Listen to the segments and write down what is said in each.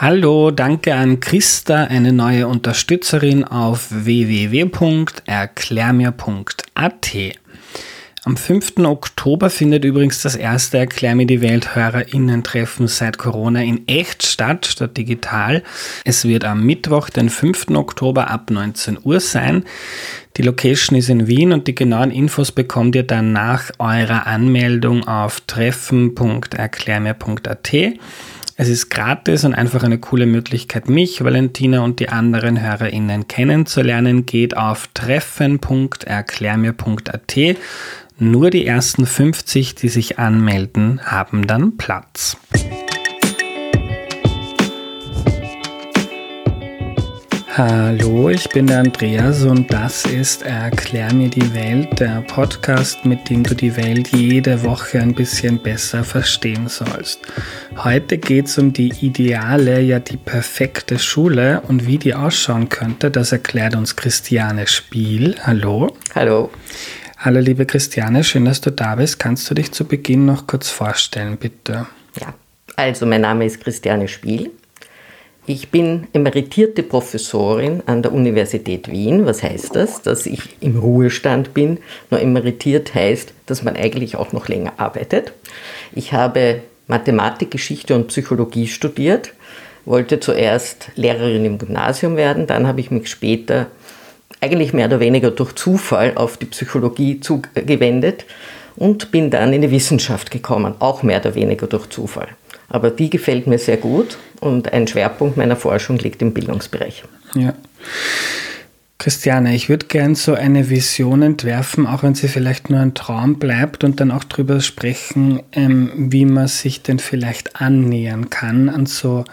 Hallo, danke an Christa, eine neue Unterstützerin auf www.erklärmir.at. Am 5. Oktober findet übrigens das erste Erklär mir die Welt HörerInnen-Treffen seit Corona in echt statt, statt digital. Es wird am Mittwoch, den 5. Oktober ab 19 Uhr sein. Die Location ist in Wien und die genauen Infos bekommt ihr dann nach eurer Anmeldung auf treffen.erklärmir.at. Es ist gratis und einfach eine coole Möglichkeit, mich, Valentina und die anderen HörerInnen kennenzulernen. Geht auf treffen.erklärmir.at. Nur die ersten 50, die sich anmelden, haben dann Platz. Hallo, ich bin der Andreas und das ist Erklär mir die Welt, der Podcast, mit dem du die Welt jede Woche ein bisschen besser verstehen sollst. Heute geht es um die ideale, ja die perfekte Schule und wie die ausschauen könnte, das erklärt uns Christiane Spiel. Hallo. Hallo. Hallo liebe Christiane, schön, dass du da bist. Kannst du dich zu Beginn noch kurz vorstellen, bitte? Ja, also mein Name ist Christiane Spiel. Ich bin emeritierte Professorin an der Universität Wien. Was heißt das? Dass ich im Ruhestand bin. Nur emeritiert heißt, dass man eigentlich auch noch länger arbeitet. Ich habe Mathematik, Geschichte und Psychologie studiert, wollte zuerst Lehrerin im Gymnasium werden, dann habe ich mich später eigentlich mehr oder weniger durch Zufall auf die Psychologie zugewendet und bin dann in die Wissenschaft gekommen, auch mehr oder weniger durch Zufall. Aber die gefällt mir sehr gut und ein Schwerpunkt meiner Forschung liegt im Bildungsbereich. Ja. Christiane, ich würde gern so eine Vision entwerfen, auch wenn sie vielleicht nur ein Traum bleibt und dann auch darüber sprechen, ähm, wie man sich denn vielleicht annähern kann an so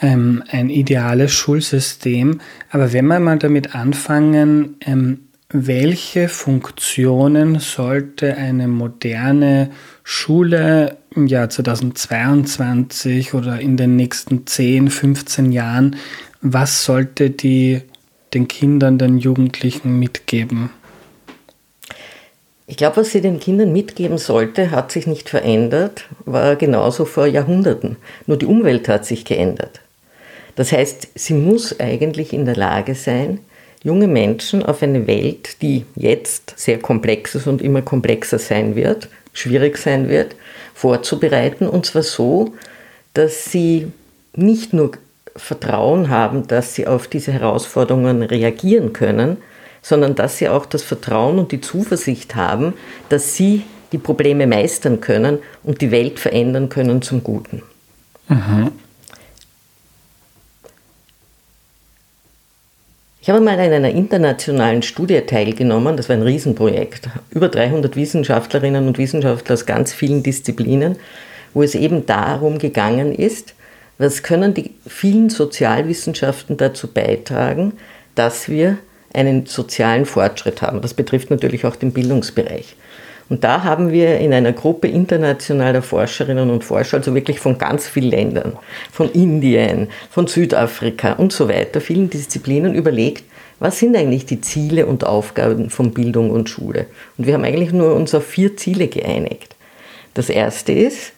ähm, ein ideales Schulsystem. Aber wenn wir mal damit anfangen, ähm, welche Funktionen sollte eine moderne Schule im Jahr 2022 oder in den nächsten 10, 15 Jahren, was sollte die den Kindern, den Jugendlichen mitgeben? Ich glaube, was sie den Kindern mitgeben sollte, hat sich nicht verändert, war genauso vor Jahrhunderten. Nur die Umwelt hat sich geändert. Das heißt, sie muss eigentlich in der Lage sein, junge Menschen auf eine Welt, die jetzt sehr komplex ist und immer komplexer sein wird, schwierig sein wird, vorzubereiten. Und zwar so, dass sie nicht nur Vertrauen haben, dass sie auf diese Herausforderungen reagieren können, sondern dass sie auch das Vertrauen und die Zuversicht haben, dass sie die Probleme meistern können und die Welt verändern können zum Guten. Mhm. Ich habe mal an einer internationalen Studie teilgenommen, das war ein Riesenprojekt, über 300 Wissenschaftlerinnen und Wissenschaftler aus ganz vielen Disziplinen, wo es eben darum gegangen ist, was können die vielen Sozialwissenschaften dazu beitragen, dass wir einen sozialen Fortschritt haben. Das betrifft natürlich auch den Bildungsbereich. Und da haben wir in einer Gruppe internationaler Forscherinnen und Forscher, also wirklich von ganz vielen Ländern, von Indien, von Südafrika und so weiter, vielen Disziplinen überlegt, was sind eigentlich die Ziele und Aufgaben von Bildung und Schule. Und wir haben eigentlich nur uns auf vier Ziele geeinigt. Das erste ist,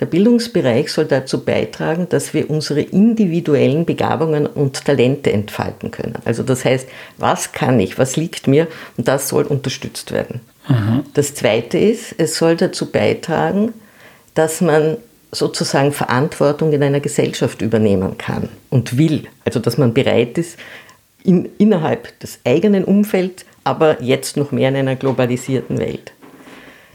der Bildungsbereich soll dazu beitragen, dass wir unsere individuellen Begabungen und Talente entfalten können. Also das heißt, was kann ich, was liegt mir und das soll unterstützt werden. Das Zweite ist, es soll dazu beitragen, dass man sozusagen Verantwortung in einer Gesellschaft übernehmen kann und will. Also dass man bereit ist, in, innerhalb des eigenen Umfelds, aber jetzt noch mehr in einer globalisierten Welt.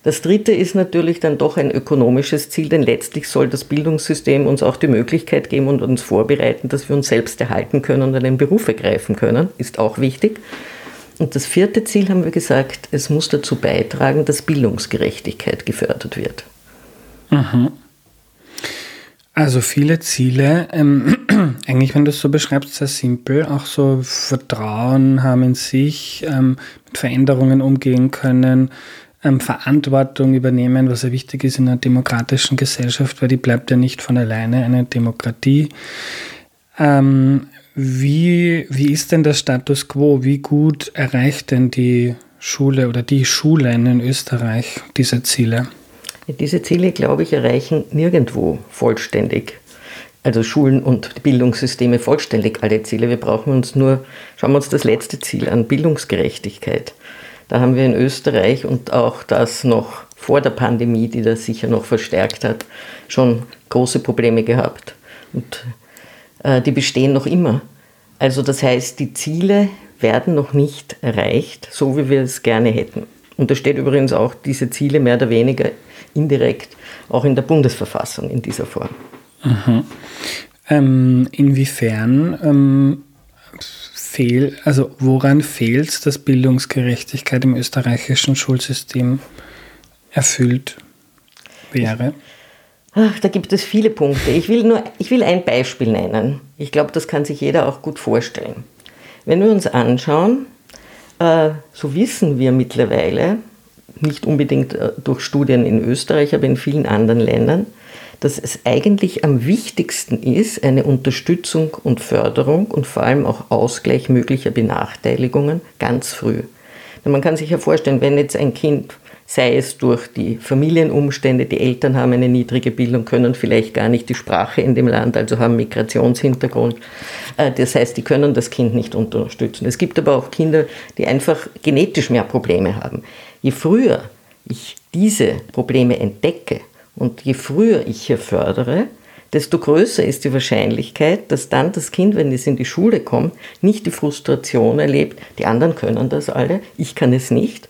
Das dritte ist natürlich dann doch ein ökonomisches Ziel, denn letztlich soll das Bildungssystem uns auch die Möglichkeit geben und uns vorbereiten, dass wir uns selbst erhalten können und einen Beruf ergreifen können, ist auch wichtig. Und das vierte Ziel haben wir gesagt, es muss dazu beitragen, dass Bildungsgerechtigkeit gefördert wird. Mhm. Also viele Ziele, ähm, eigentlich, wenn du es so beschreibst, sehr simpel, auch so Vertrauen haben in sich, ähm, mit Veränderungen umgehen können, ähm, Verantwortung übernehmen, was ja wichtig ist in einer demokratischen Gesellschaft, weil die bleibt ja nicht von alleine eine Demokratie. Ähm, wie, wie ist denn der Status quo? Wie gut erreicht denn die Schule oder die Schulen in Österreich diese Ziele? Diese Ziele, glaube ich, erreichen nirgendwo vollständig also Schulen und Bildungssysteme vollständig alle Ziele. Wir brauchen uns nur, schauen wir uns das letzte Ziel an, Bildungsgerechtigkeit. Da haben wir in Österreich und auch das noch vor der Pandemie, die das sicher noch verstärkt hat, schon große Probleme gehabt. Und die bestehen noch immer. Also das heißt, die Ziele werden noch nicht erreicht, so wie wir es gerne hätten. Und da steht übrigens auch diese Ziele mehr oder weniger indirekt auch in der Bundesverfassung in dieser Form. Mhm. Ähm, inwiefern ähm, fehl, also woran fehlt es, dass Bildungsgerechtigkeit im österreichischen Schulsystem erfüllt wäre? Ach, da gibt es viele Punkte. Ich will nur, ich will ein Beispiel nennen. Ich glaube, das kann sich jeder auch gut vorstellen. Wenn wir uns anschauen, äh, so wissen wir mittlerweile, nicht unbedingt äh, durch Studien in Österreich, aber in vielen anderen Ländern, dass es eigentlich am wichtigsten ist, eine Unterstützung und Förderung und vor allem auch Ausgleich möglicher Benachteiligungen ganz früh. Man kann sich ja vorstellen, wenn jetzt ein Kind, sei es durch die Familienumstände, die Eltern haben eine niedrige Bildung, können vielleicht gar nicht die Sprache in dem Land, also haben Migrationshintergrund. Äh, das heißt, die können das Kind nicht unterstützen. Es gibt aber auch Kinder, die einfach genetisch mehr Probleme haben. Je früher ich diese Probleme entdecke und je früher ich hier fördere, desto größer ist die Wahrscheinlichkeit, dass dann das Kind, wenn es in die Schule kommt, nicht die Frustration erlebt, die anderen können das alle, ich kann es nicht.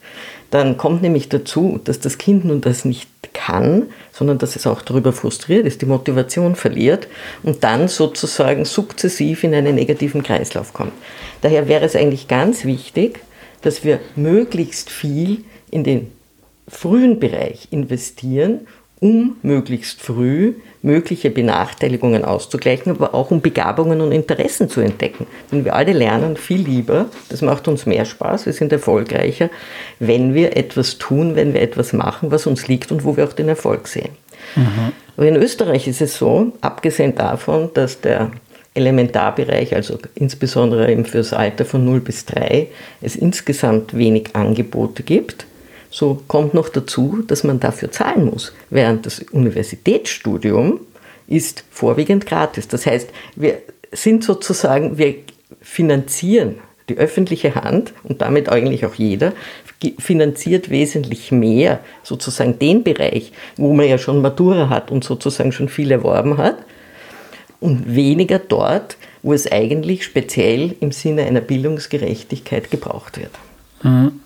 Dann kommt nämlich dazu, dass das Kind nun das nicht kann, sondern dass es auch darüber frustriert ist, die Motivation verliert und dann sozusagen sukzessiv in einen negativen Kreislauf kommt. Daher wäre es eigentlich ganz wichtig, dass wir möglichst viel in den frühen Bereich investieren um möglichst früh mögliche Benachteiligungen auszugleichen, aber auch um Begabungen und Interessen zu entdecken. Denn wir alle lernen viel lieber, das macht uns mehr Spaß, wir sind erfolgreicher, wenn wir etwas tun, wenn wir etwas machen, was uns liegt und wo wir auch den Erfolg sehen. Mhm. Aber in Österreich ist es so, abgesehen davon, dass der Elementarbereich, also insbesondere eben fürs Alter von 0 bis 3, es insgesamt wenig Angebote gibt, so kommt noch dazu, dass man dafür zahlen muss, während das Universitätsstudium ist vorwiegend gratis. Das heißt, wir sind sozusagen, wir finanzieren die öffentliche Hand und damit eigentlich auch jeder, finanziert wesentlich mehr sozusagen den Bereich, wo man ja schon Matura hat und sozusagen schon viel erworben hat und weniger dort, wo es eigentlich speziell im Sinne einer Bildungsgerechtigkeit gebraucht wird. Mhm.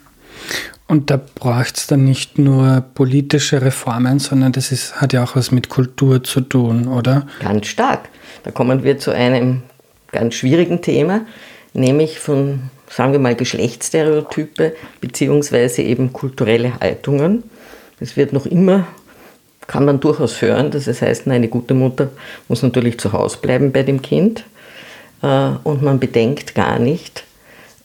Und da braucht es dann nicht nur politische Reformen, sondern das ist, hat ja auch was mit Kultur zu tun, oder? Ganz stark. Da kommen wir zu einem ganz schwierigen Thema, nämlich von, sagen wir mal, Geschlechtsstereotype beziehungsweise eben kulturelle Haltungen. Es wird noch immer, kann man durchaus hören, dass es heißt, eine gute Mutter muss natürlich zu Hause bleiben bei dem Kind. Äh, und man bedenkt gar nicht,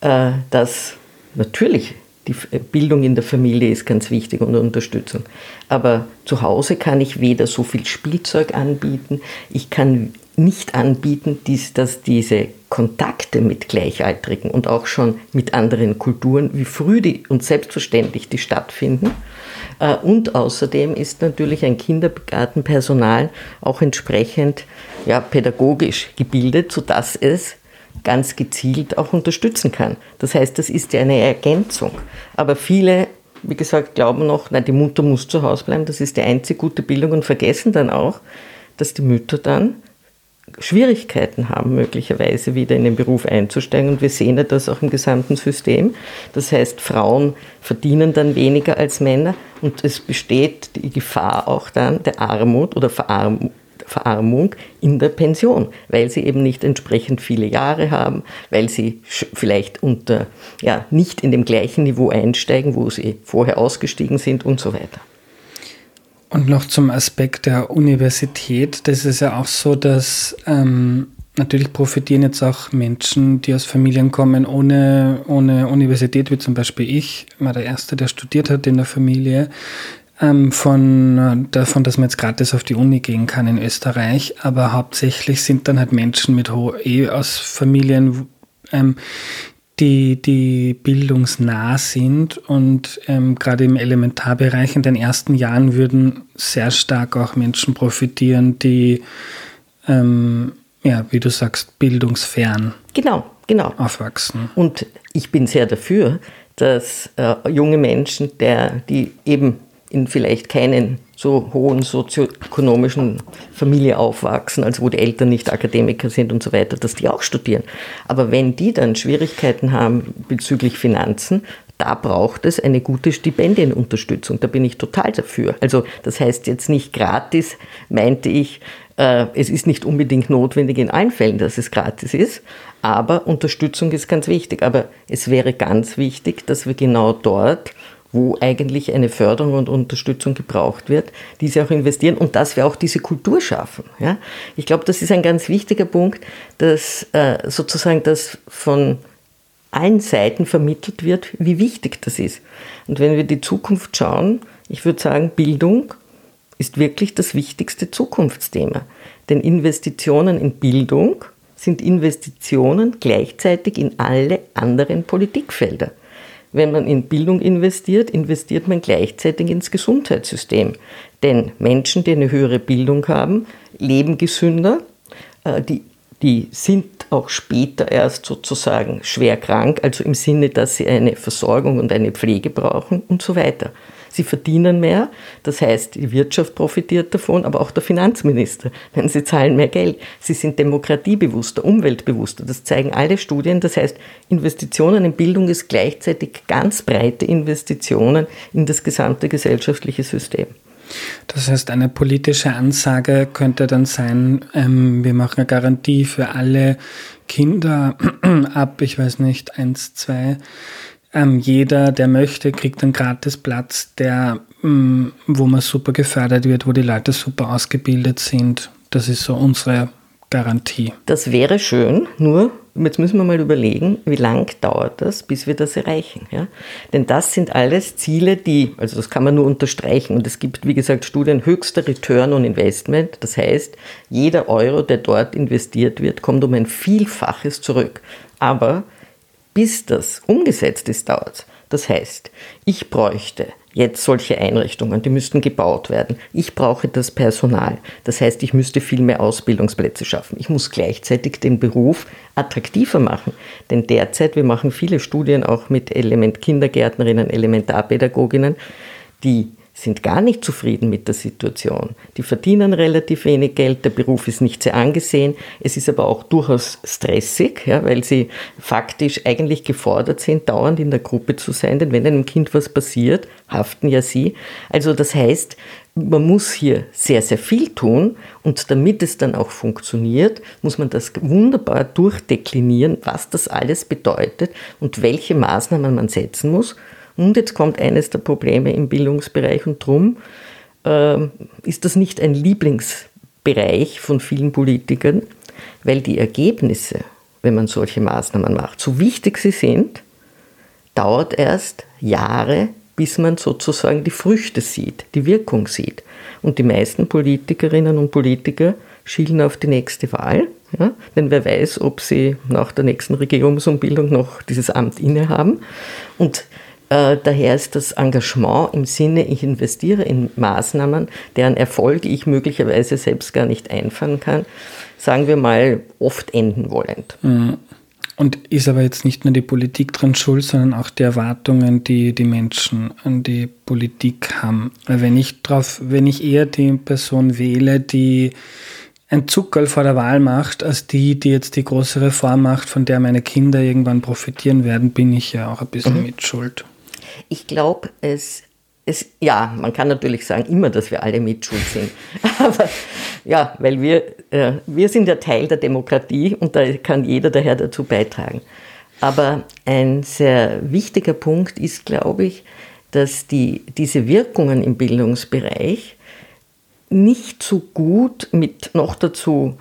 äh, dass natürlich die Bildung in der Familie ist ganz wichtig und Unterstützung. Aber zu Hause kann ich weder so viel Spielzeug anbieten, ich kann nicht anbieten, dass diese Kontakte mit Gleichaltrigen und auch schon mit anderen Kulturen, wie früh die und selbstverständlich die stattfinden. Äh, und außerdem ist natürlich ein Kindergartenpersonal auch entsprechend ja, pädagogisch gebildet, sodass es ganz gezielt auch unterstützen kann. Das heißt, das ist ja eine Ergänzung. Aber viele, wie gesagt, glauben noch, nein, die Mutter muss zu Hause bleiben, das ist die einzige gute Bildung und vergessen dann auch, dass die Mütter dann Schwierigkeiten haben, möglicherweise wieder in den Beruf einzusteigen. Und wir sehen ja das auch im gesamten System. Das heißt, Frauen verdienen dann weniger als Männer und es besteht die Gefahr auch dann der Armut oder Verarmung Verarmung in der Pension, weil sie eben nicht entsprechend viele Jahre haben, weil sie vielleicht unter, ja, nicht in dem gleichen Niveau einsteigen, wo sie vorher ausgestiegen sind und so weiter. Und noch zum Aspekt der Universität. Das ist ja auch so, dass ähm, natürlich profitieren jetzt auch Menschen, die aus Familien kommen ohne, ohne Universität, wie zum Beispiel ich, war der Erste, der studiert hat in der Familie ähm, von äh, davon, dass man jetzt gratis auf die Uni gehen kann in Österreich, aber hauptsächlich sind dann halt Menschen mit eh aus Familien, ähm, die, die bildungsnah sind und ähm, gerade im Elementarbereich in den ersten Jahren würden sehr stark auch Menschen profitieren, die ähm, ja, wie du sagst, bildungsfern genau, genau. aufwachsen. Und ich bin sehr dafür, dass äh, junge Menschen, der, die eben in vielleicht keinen so hohen sozioökonomischen Familie aufwachsen, also wo die Eltern nicht Akademiker sind und so weiter, dass die auch studieren. Aber wenn die dann Schwierigkeiten haben bezüglich Finanzen, da braucht es eine gute Stipendienunterstützung. Da bin ich total dafür. Also das heißt jetzt nicht gratis, meinte ich, äh, es ist nicht unbedingt notwendig in allen Fällen, dass es gratis ist, aber Unterstützung ist ganz wichtig. Aber es wäre ganz wichtig, dass wir genau dort wo eigentlich eine Förderung und Unterstützung gebraucht wird, diese auch investieren und dass wir auch diese Kultur schaffen. Ja? Ich glaube, das ist ein ganz wichtiger Punkt, dass äh, sozusagen das von allen Seiten vermittelt wird, wie wichtig das ist. Und wenn wir die Zukunft schauen, ich würde sagen, Bildung ist wirklich das wichtigste Zukunftsthema. Denn Investitionen in Bildung sind Investitionen gleichzeitig in alle anderen Politikfelder. Wenn man in Bildung investiert, investiert man gleichzeitig ins Gesundheitssystem. Denn Menschen, die eine höhere Bildung haben, leben gesünder, äh, die, die sind auch später erst sozusagen schwer krank, also im Sinne, dass sie eine Versorgung und eine Pflege brauchen und so weiter. Sie verdienen mehr, das heißt, die Wirtschaft profitiert davon, aber auch der Finanzminister, denn sie zahlen mehr Geld. Sie sind demokratiebewusster, umweltbewusster, das zeigen alle Studien. Das heißt, Investitionen in Bildung ist gleichzeitig ganz breite Investitionen in das gesamte gesellschaftliche System. Das heißt, eine politische Ansage könnte dann sein, ähm, wir machen eine Garantie für alle Kinder ab, ich weiß nicht, eins, zwei ähm, jeder, der möchte, kriegt einen Gratisplatz, der, ähm, wo man super gefördert wird, wo die Leute super ausgebildet sind. Das ist so unsere Garantie. Das wäre schön, nur jetzt müssen wir mal überlegen, wie lang dauert das, bis wir das erreichen. Ja? Denn das sind alles Ziele, die, also das kann man nur unterstreichen. Und es gibt, wie gesagt, Studien höchster Return on Investment. Das heißt, jeder Euro, der dort investiert wird, kommt um ein Vielfaches zurück. Aber bis das umgesetzt ist, dauert Das heißt, ich bräuchte jetzt solche Einrichtungen, die müssten gebaut werden. Ich brauche das Personal. Das heißt, ich müsste viel mehr Ausbildungsplätze schaffen. Ich muss gleichzeitig den Beruf attraktiver machen. Denn derzeit, wir machen viele Studien auch mit Element Kindergärtnerinnen, Elementarpädagoginnen, die sind gar nicht zufrieden mit der Situation. Die verdienen relativ wenig Geld, der Beruf ist nicht sehr angesehen, es ist aber auch durchaus stressig, ja, weil sie faktisch eigentlich gefordert sind, dauernd in der Gruppe zu sein, denn wenn einem Kind was passiert, haften ja sie. Also das heißt, man muss hier sehr, sehr viel tun und damit es dann auch funktioniert, muss man das wunderbar durchdeklinieren, was das alles bedeutet und welche Maßnahmen man setzen muss. Und jetzt kommt eines der Probleme im Bildungsbereich und drum äh, ist das nicht ein Lieblingsbereich von vielen Politikern, weil die Ergebnisse, wenn man solche Maßnahmen macht, so wichtig sie sind, dauert erst Jahre, bis man sozusagen die Früchte sieht, die Wirkung sieht. Und die meisten Politikerinnen und Politiker schielen auf die nächste Wahl, ja, denn wer weiß, ob sie nach der nächsten Regierungsumbildung noch dieses Amt innehaben. Und daher ist das Engagement im Sinne, ich investiere in Maßnahmen, deren Erfolg ich möglicherweise selbst gar nicht einfahren kann, sagen wir mal, oft enden wollend. Mhm. Und ist aber jetzt nicht nur die Politik dran schuld, sondern auch die Erwartungen, die die Menschen an die Politik haben. Weil wenn ich drauf, wenn ich eher die Person wähle, die ein Zuckerl vor der Wahl macht, als die, die jetzt die große Reform macht, von der meine Kinder irgendwann profitieren werden, bin ich ja auch ein bisschen mhm. mit Schuld. Ich glaube, es, es, ja, man kann natürlich sagen immer, dass wir alle mitschuld sind. Aber ja, weil wir, äh, wir sind ja Teil der Demokratie und da kann jeder daher dazu beitragen. Aber ein sehr wichtiger Punkt ist, glaube ich, dass die, diese Wirkungen im Bildungsbereich nicht so gut mit noch dazu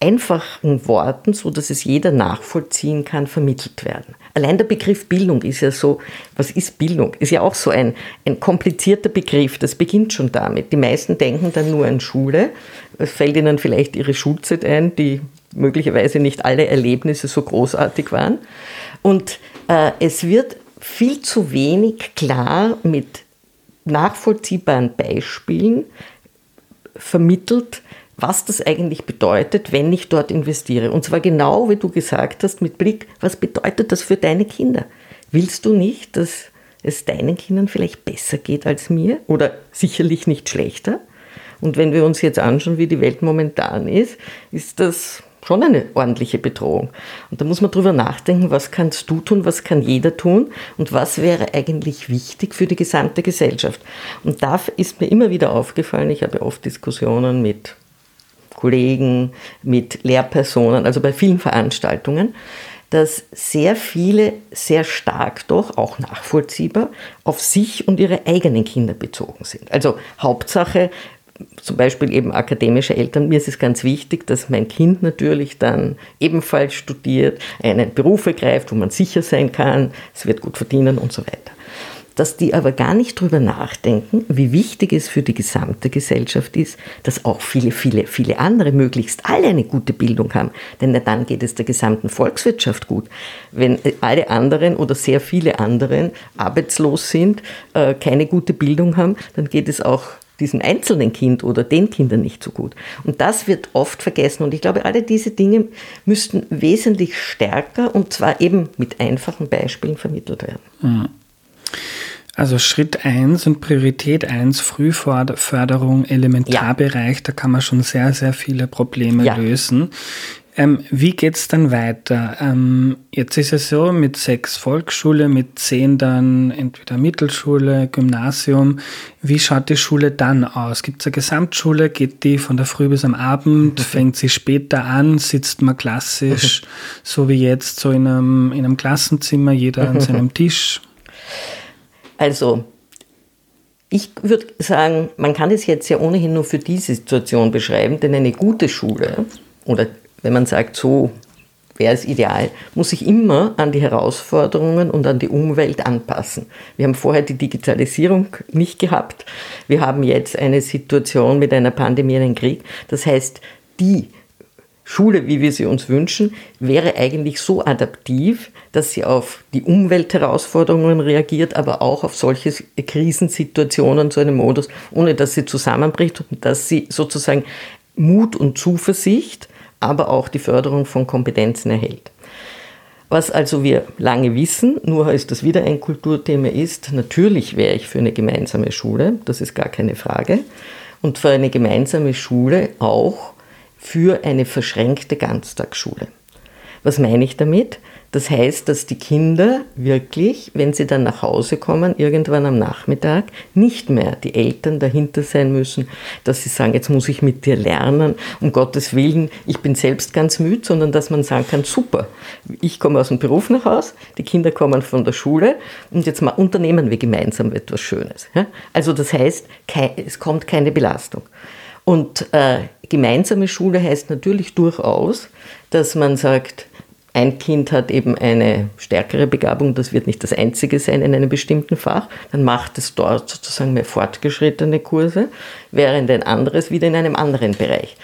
einfachen Worten, so dass es jeder nachvollziehen kann, vermittelt werden. Allein der Begriff Bildung ist ja so, was ist Bildung? Ist ja auch so ein, ein komplizierter Begriff, das beginnt schon damit. Die meisten denken dann nur an Schule, es fällt ihnen vielleicht ihre Schulzeit ein, die möglicherweise nicht alle Erlebnisse so großartig waren. Und äh, es wird viel zu wenig klar mit nachvollziehbaren Beispielen vermittelt, was das eigentlich bedeutet, wenn ich dort investiere. Und zwar genau, wie du gesagt hast, mit Blick, was bedeutet das für deine Kinder? Willst du nicht, dass es deinen Kindern vielleicht besser geht als mir oder sicherlich nicht schlechter? Und wenn wir uns jetzt anschauen, wie die Welt momentan ist, ist das schon eine ordentliche Bedrohung. Und da muss man drüber nachdenken, was kannst du tun, was kann jeder tun und was wäre eigentlich wichtig für die gesamte Gesellschaft. Und da ist mir immer wieder aufgefallen, ich habe oft Diskussionen mit Kollegen, mit Lehrpersonen, also bei vielen Veranstaltungen, dass sehr viele sehr stark doch, auch nachvollziehbar, auf sich und ihre eigenen Kinder bezogen sind. Also Hauptsache, zum Beispiel eben akademische Eltern, mir ist es ganz wichtig, dass mein Kind natürlich dann ebenfalls studiert, einen Beruf ergreift, wo man sicher sein kann, es wird gut verdienen und so weiter. Dass die aber gar nicht drüber nachdenken, wie wichtig es für die gesamte Gesellschaft ist, dass auch viele, viele, viele andere möglichst alle eine gute Bildung haben. Denn dann geht es der gesamten Volkswirtschaft gut. Wenn alle anderen oder sehr viele anderen arbeitslos sind, äh, keine gute Bildung haben, dann geht es auch diesem einzelnen Kind oder den Kindern nicht so gut. Und das wird oft vergessen. Und ich glaube, alle diese Dinge müssten wesentlich stärker und zwar eben mit einfachen Beispielen vermittelt werden. Mhm. Also Schritt 1 und Priorität 1, Frühförderung, Elementarbereich, ja. da kann man schon sehr, sehr viele Probleme ja. lösen. Ähm, wie geht's dann weiter? Ähm, jetzt ist es so, mit sechs Volksschule, mit zehn dann entweder Mittelschule, Gymnasium. Wie schaut die Schule dann aus? Gibt es eine Gesamtschule? Geht die von der Früh bis am Abend? Fängt sie später an? Sitzt man klassisch, so wie jetzt, so in einem, in einem Klassenzimmer, jeder an seinem Tisch? Also, ich würde sagen, man kann es jetzt ja ohnehin nur für diese Situation beschreiben, denn eine gute Schule oder wenn man sagt, so wäre es ideal, muss sich immer an die Herausforderungen und an die Umwelt anpassen. Wir haben vorher die Digitalisierung nicht gehabt. Wir haben jetzt eine Situation mit einer Pandemie, einem Krieg. Das heißt, die Schule, wie wir sie uns wünschen, wäre eigentlich so adaptiv, dass sie auf die Umweltherausforderungen reagiert, aber auch auf solche Krisensituationen zu einem Modus, ohne dass sie zusammenbricht und dass sie sozusagen Mut und Zuversicht aber auch die Förderung von Kompetenzen erhält. Was also wir lange wissen, nur ist das wieder ein Kulturthema ist, natürlich wäre ich für eine gemeinsame Schule, das ist gar keine Frage, und für eine gemeinsame Schule auch für eine verschränkte Ganztagsschule. Was meine ich damit? Das heißt, dass die Kinder wirklich, wenn sie dann nach Hause kommen, irgendwann am Nachmittag, nicht mehr die Eltern dahinter sein müssen, dass sie sagen, jetzt muss ich mit dir lernen, um Gottes Willen, ich bin selbst ganz müde, sondern dass man sagen kann, super, ich komme aus dem Beruf nach Hause, die Kinder kommen von der Schule und jetzt mal unternehmen wir gemeinsam etwas Schönes. Also das heißt, es kommt keine Belastung. Und äh, gemeinsame Schule heißt natürlich durchaus, dass man sagt, ein Kind hat eben eine stärkere Begabung, das wird nicht das einzige sein in einem bestimmten Fach, dann macht es dort sozusagen mehr fortgeschrittene Kurse, während ein anderes wieder in einem anderen Bereich.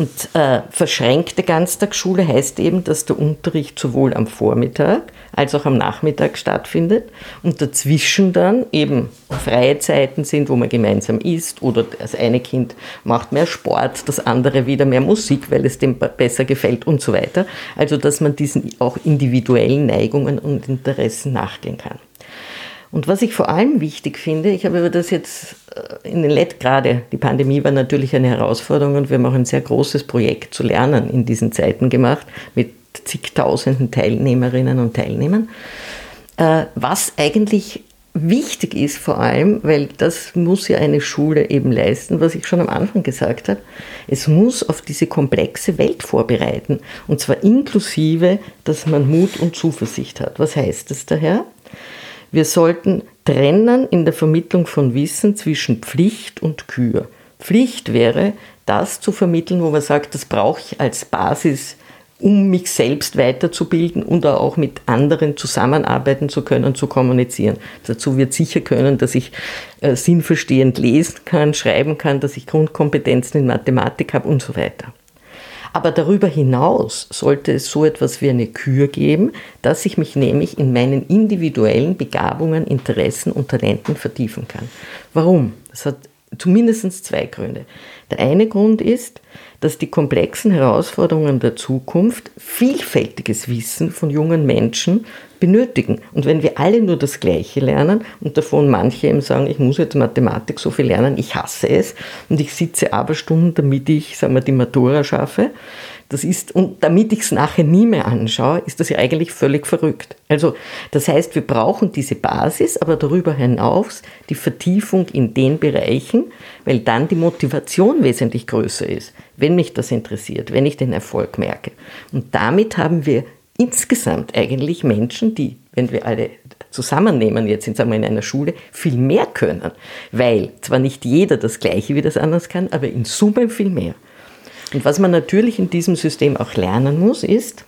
Und äh, verschränkte Ganztagsschule heißt eben, dass der Unterricht sowohl am Vormittag als auch am Nachmittag stattfindet und dazwischen dann eben freie Zeiten sind, wo man gemeinsam isst oder das eine Kind macht mehr Sport, das andere wieder mehr Musik, weil es dem besser gefällt und so weiter. Also dass man diesen auch individuellen Neigungen und Interessen nachgehen kann. Und was ich vor allem wichtig finde, ich habe über das jetzt äh, in den Let gerade, die Pandemie war natürlich eine Herausforderung und wir haben auch ein sehr großes Projekt zu lernen in diesen Zeiten gemacht mit zigtausenden Teilnehmerinnen und Teilnehmern. Äh, was eigentlich wichtig ist vor allem, weil das muss ja eine Schule eben leisten, was ich schon am Anfang gesagt habe, es muss auf diese komplexe Welt vorbereiten und zwar inklusive, dass man Mut und Zuversicht hat. Was heißt das daher? Wir sollten trennen in der Vermittlung von Wissen zwischen Pflicht und Kür. Pflicht wäre, das zu vermitteln, wo man sagt, das brauche ich als Basis, um mich selbst weiterzubilden und auch mit anderen zusammenarbeiten zu können, zu kommunizieren. Dazu wird sicher können, dass ich äh, sinnverstehend lesen kann, schreiben kann, dass ich Grundkompetenzen in Mathematik habe und so weiter. Aber darüber hinaus sollte es so etwas wie eine Kür geben, dass ich mich nämlich in meinen individuellen Begabungen, Interessen und Talenten vertiefen kann. Warum? Das hat zumindest zwei Gründe. Der eine Grund ist, dass die komplexen Herausforderungen der Zukunft vielfältiges Wissen von jungen Menschen benötigen. Und wenn wir alle nur das Gleiche lernen und davon manche eben sagen, ich muss jetzt Mathematik so viel lernen, ich hasse es und ich sitze aber Stunden, damit ich sagen wir, die Matura schaffe, das ist, und damit ich es nachher nie mehr anschaue, ist das ja eigentlich völlig verrückt. Also, das heißt, wir brauchen diese Basis, aber darüber hinaus die Vertiefung in den Bereichen, weil dann die Motivation wesentlich größer ist, wenn mich das interessiert, wenn ich den Erfolg merke. Und damit haben wir insgesamt eigentlich Menschen, die, wenn wir alle zusammennehmen, jetzt in, sagen wir, in einer Schule, viel mehr können. Weil zwar nicht jeder das Gleiche wie das anders kann, aber in Summe viel mehr. Und was man natürlich in diesem System auch lernen muss, ist,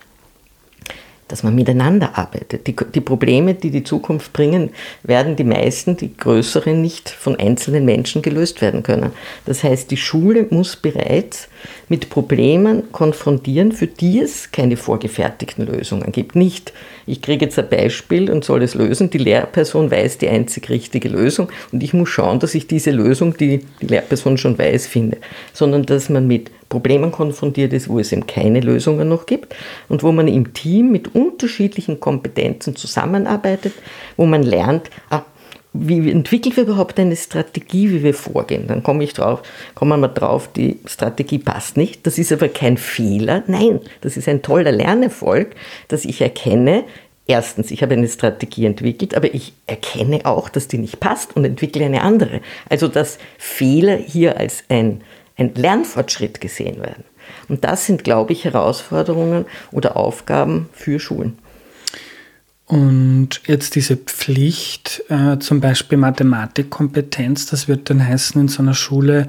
dass man miteinander arbeitet. Die, die, Probleme, die die Zukunft bringen, werden die meisten, die größeren, nicht von einzelnen Menschen gelöst werden können. Das heißt, die Schule muss bereits mit Problemen konfrontieren, für die es keine vorgefertigten Lösungen gibt. Nicht, ich kriege jetzt ein Beispiel und soll es lösen, die Lehrperson weiß die einzig richtige Lösung und ich muss schauen, dass ich diese Lösung, die die Lehrperson schon weiß, finde, sondern dass man mit Problemen konfrontiert ist, wo es eben keine Lösungen noch gibt und wo man im Team mit unterschiedlichen Kompetenzen zusammenarbeitet, wo man lernt, ah, wie entwickeln wir überhaupt eine Strategie, wie wir vorgehen? Dann komme ich drauf, kommen wir drauf, die Strategie passt nicht. Das ist aber kein Fehler. Nein, das ist ein toller Lernerfolg, dass ich erkenne, erstens, ich habe eine Strategie entwickelt, aber ich erkenne auch, dass die nicht passt und entwickle eine andere. Also, dass Fehler hier als ein ein Lernfortschritt gesehen werden. Und das sind, glaube ich, Herausforderungen oder Aufgaben für Schulen. Und jetzt diese Pflicht, äh, zum Beispiel Mathematikkompetenz, das wird dann heißen, in so einer Schule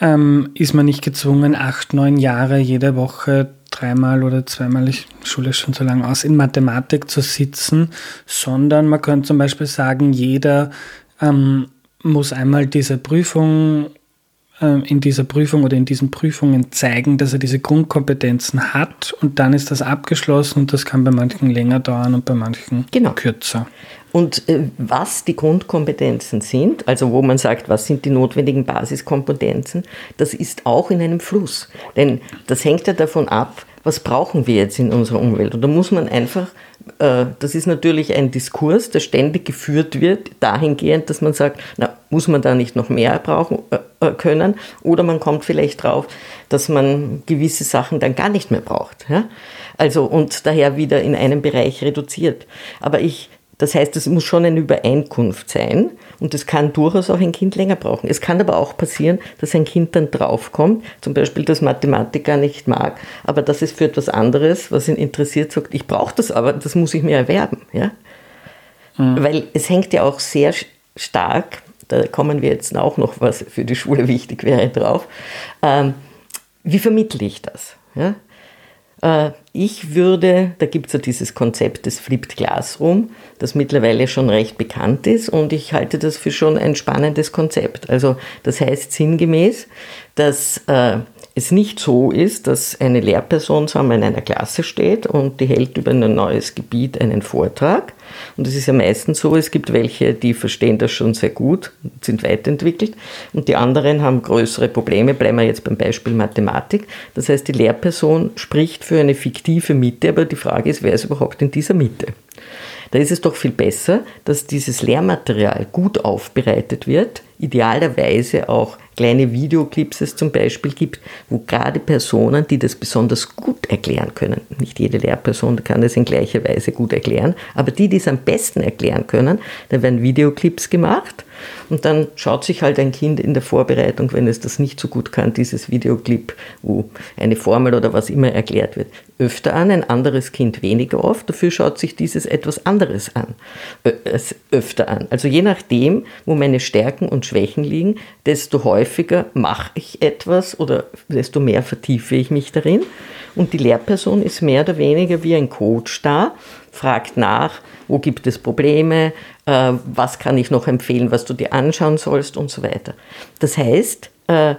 ähm, ist man nicht gezwungen, acht, neun Jahre jede Woche dreimal oder zweimal, ich Schule schon so lange aus, in Mathematik zu sitzen, sondern man könnte zum Beispiel sagen, jeder ähm, muss einmal diese Prüfung in dieser Prüfung oder in diesen Prüfungen zeigen, dass er diese Grundkompetenzen hat und dann ist das abgeschlossen und das kann bei manchen länger dauern und bei manchen genau. kürzer. Und äh, was die Grundkompetenzen sind, also wo man sagt, was sind die notwendigen Basiskompetenzen, das ist auch in einem Fluss. Denn das hängt ja davon ab, was brauchen wir jetzt in unserer Umwelt. Und da muss man einfach das ist natürlich ein Diskurs, der ständig geführt wird, dahingehend, dass man sagt, na, muss man da nicht noch mehr brauchen äh, äh, können? Oder man kommt vielleicht drauf, dass man gewisse Sachen dann gar nicht mehr braucht. Ja? Also und daher wieder in einem Bereich reduziert. Aber ich das heißt, es muss schon eine Übereinkunft sein und es kann durchaus auch ein Kind länger brauchen. Es kann aber auch passieren, dass ein Kind dann draufkommt, zum Beispiel, dass Mathematik gar nicht mag, aber dass es für etwas anderes, was ihn interessiert, sagt, ich brauche das aber, das muss ich mir erwerben. Ja? Mhm. Weil es hängt ja auch sehr stark, da kommen wir jetzt auch noch, was für die Schule wichtig wäre, drauf, ähm, wie vermittle ich das? Ja? Äh, ich würde, da gibt es ja dieses Konzept des Flipped Classroom, das mittlerweile schon recht bekannt ist und ich halte das für schon ein spannendes Konzept. Also das heißt sinngemäß, dass äh, es nicht so ist, dass eine Lehrperson sagen in einer Klasse steht und die hält über ein neues Gebiet einen Vortrag. Und es ist ja meistens so, es gibt welche, die verstehen das schon sehr gut, sind weiterentwickelt und die anderen haben größere Probleme. Bleiben wir jetzt beim Beispiel Mathematik. Das heißt, die Lehrperson spricht für eine fiktive Mitte, aber die Frage ist, wer ist überhaupt in dieser Mitte? Da ist es doch viel besser, dass dieses Lehrmaterial gut aufbereitet wird, idealerweise auch kleine Videoclips es zum Beispiel gibt, wo gerade Personen, die das besonders gut erklären können, nicht jede Lehrperson kann das in gleicher Weise gut erklären, aber die, die es am besten erklären können, da werden Videoclips gemacht und dann schaut sich halt ein Kind in der Vorbereitung, wenn es das nicht so gut kann, dieses Videoclip, wo eine Formel oder was immer erklärt wird, öfter an, ein anderes Kind weniger oft, dafür schaut sich dieses etwas anderes an, öfter an. Also je nachdem, wo meine Stärken und Schwächen liegen, desto häufiger mache ich etwas oder desto mehr vertiefe ich mich darin. Und die Lehrperson ist mehr oder weniger wie ein Coach da, fragt nach, wo gibt es Probleme, äh, was kann ich noch empfehlen, was du dir anschauen sollst und so weiter. Das heißt, äh,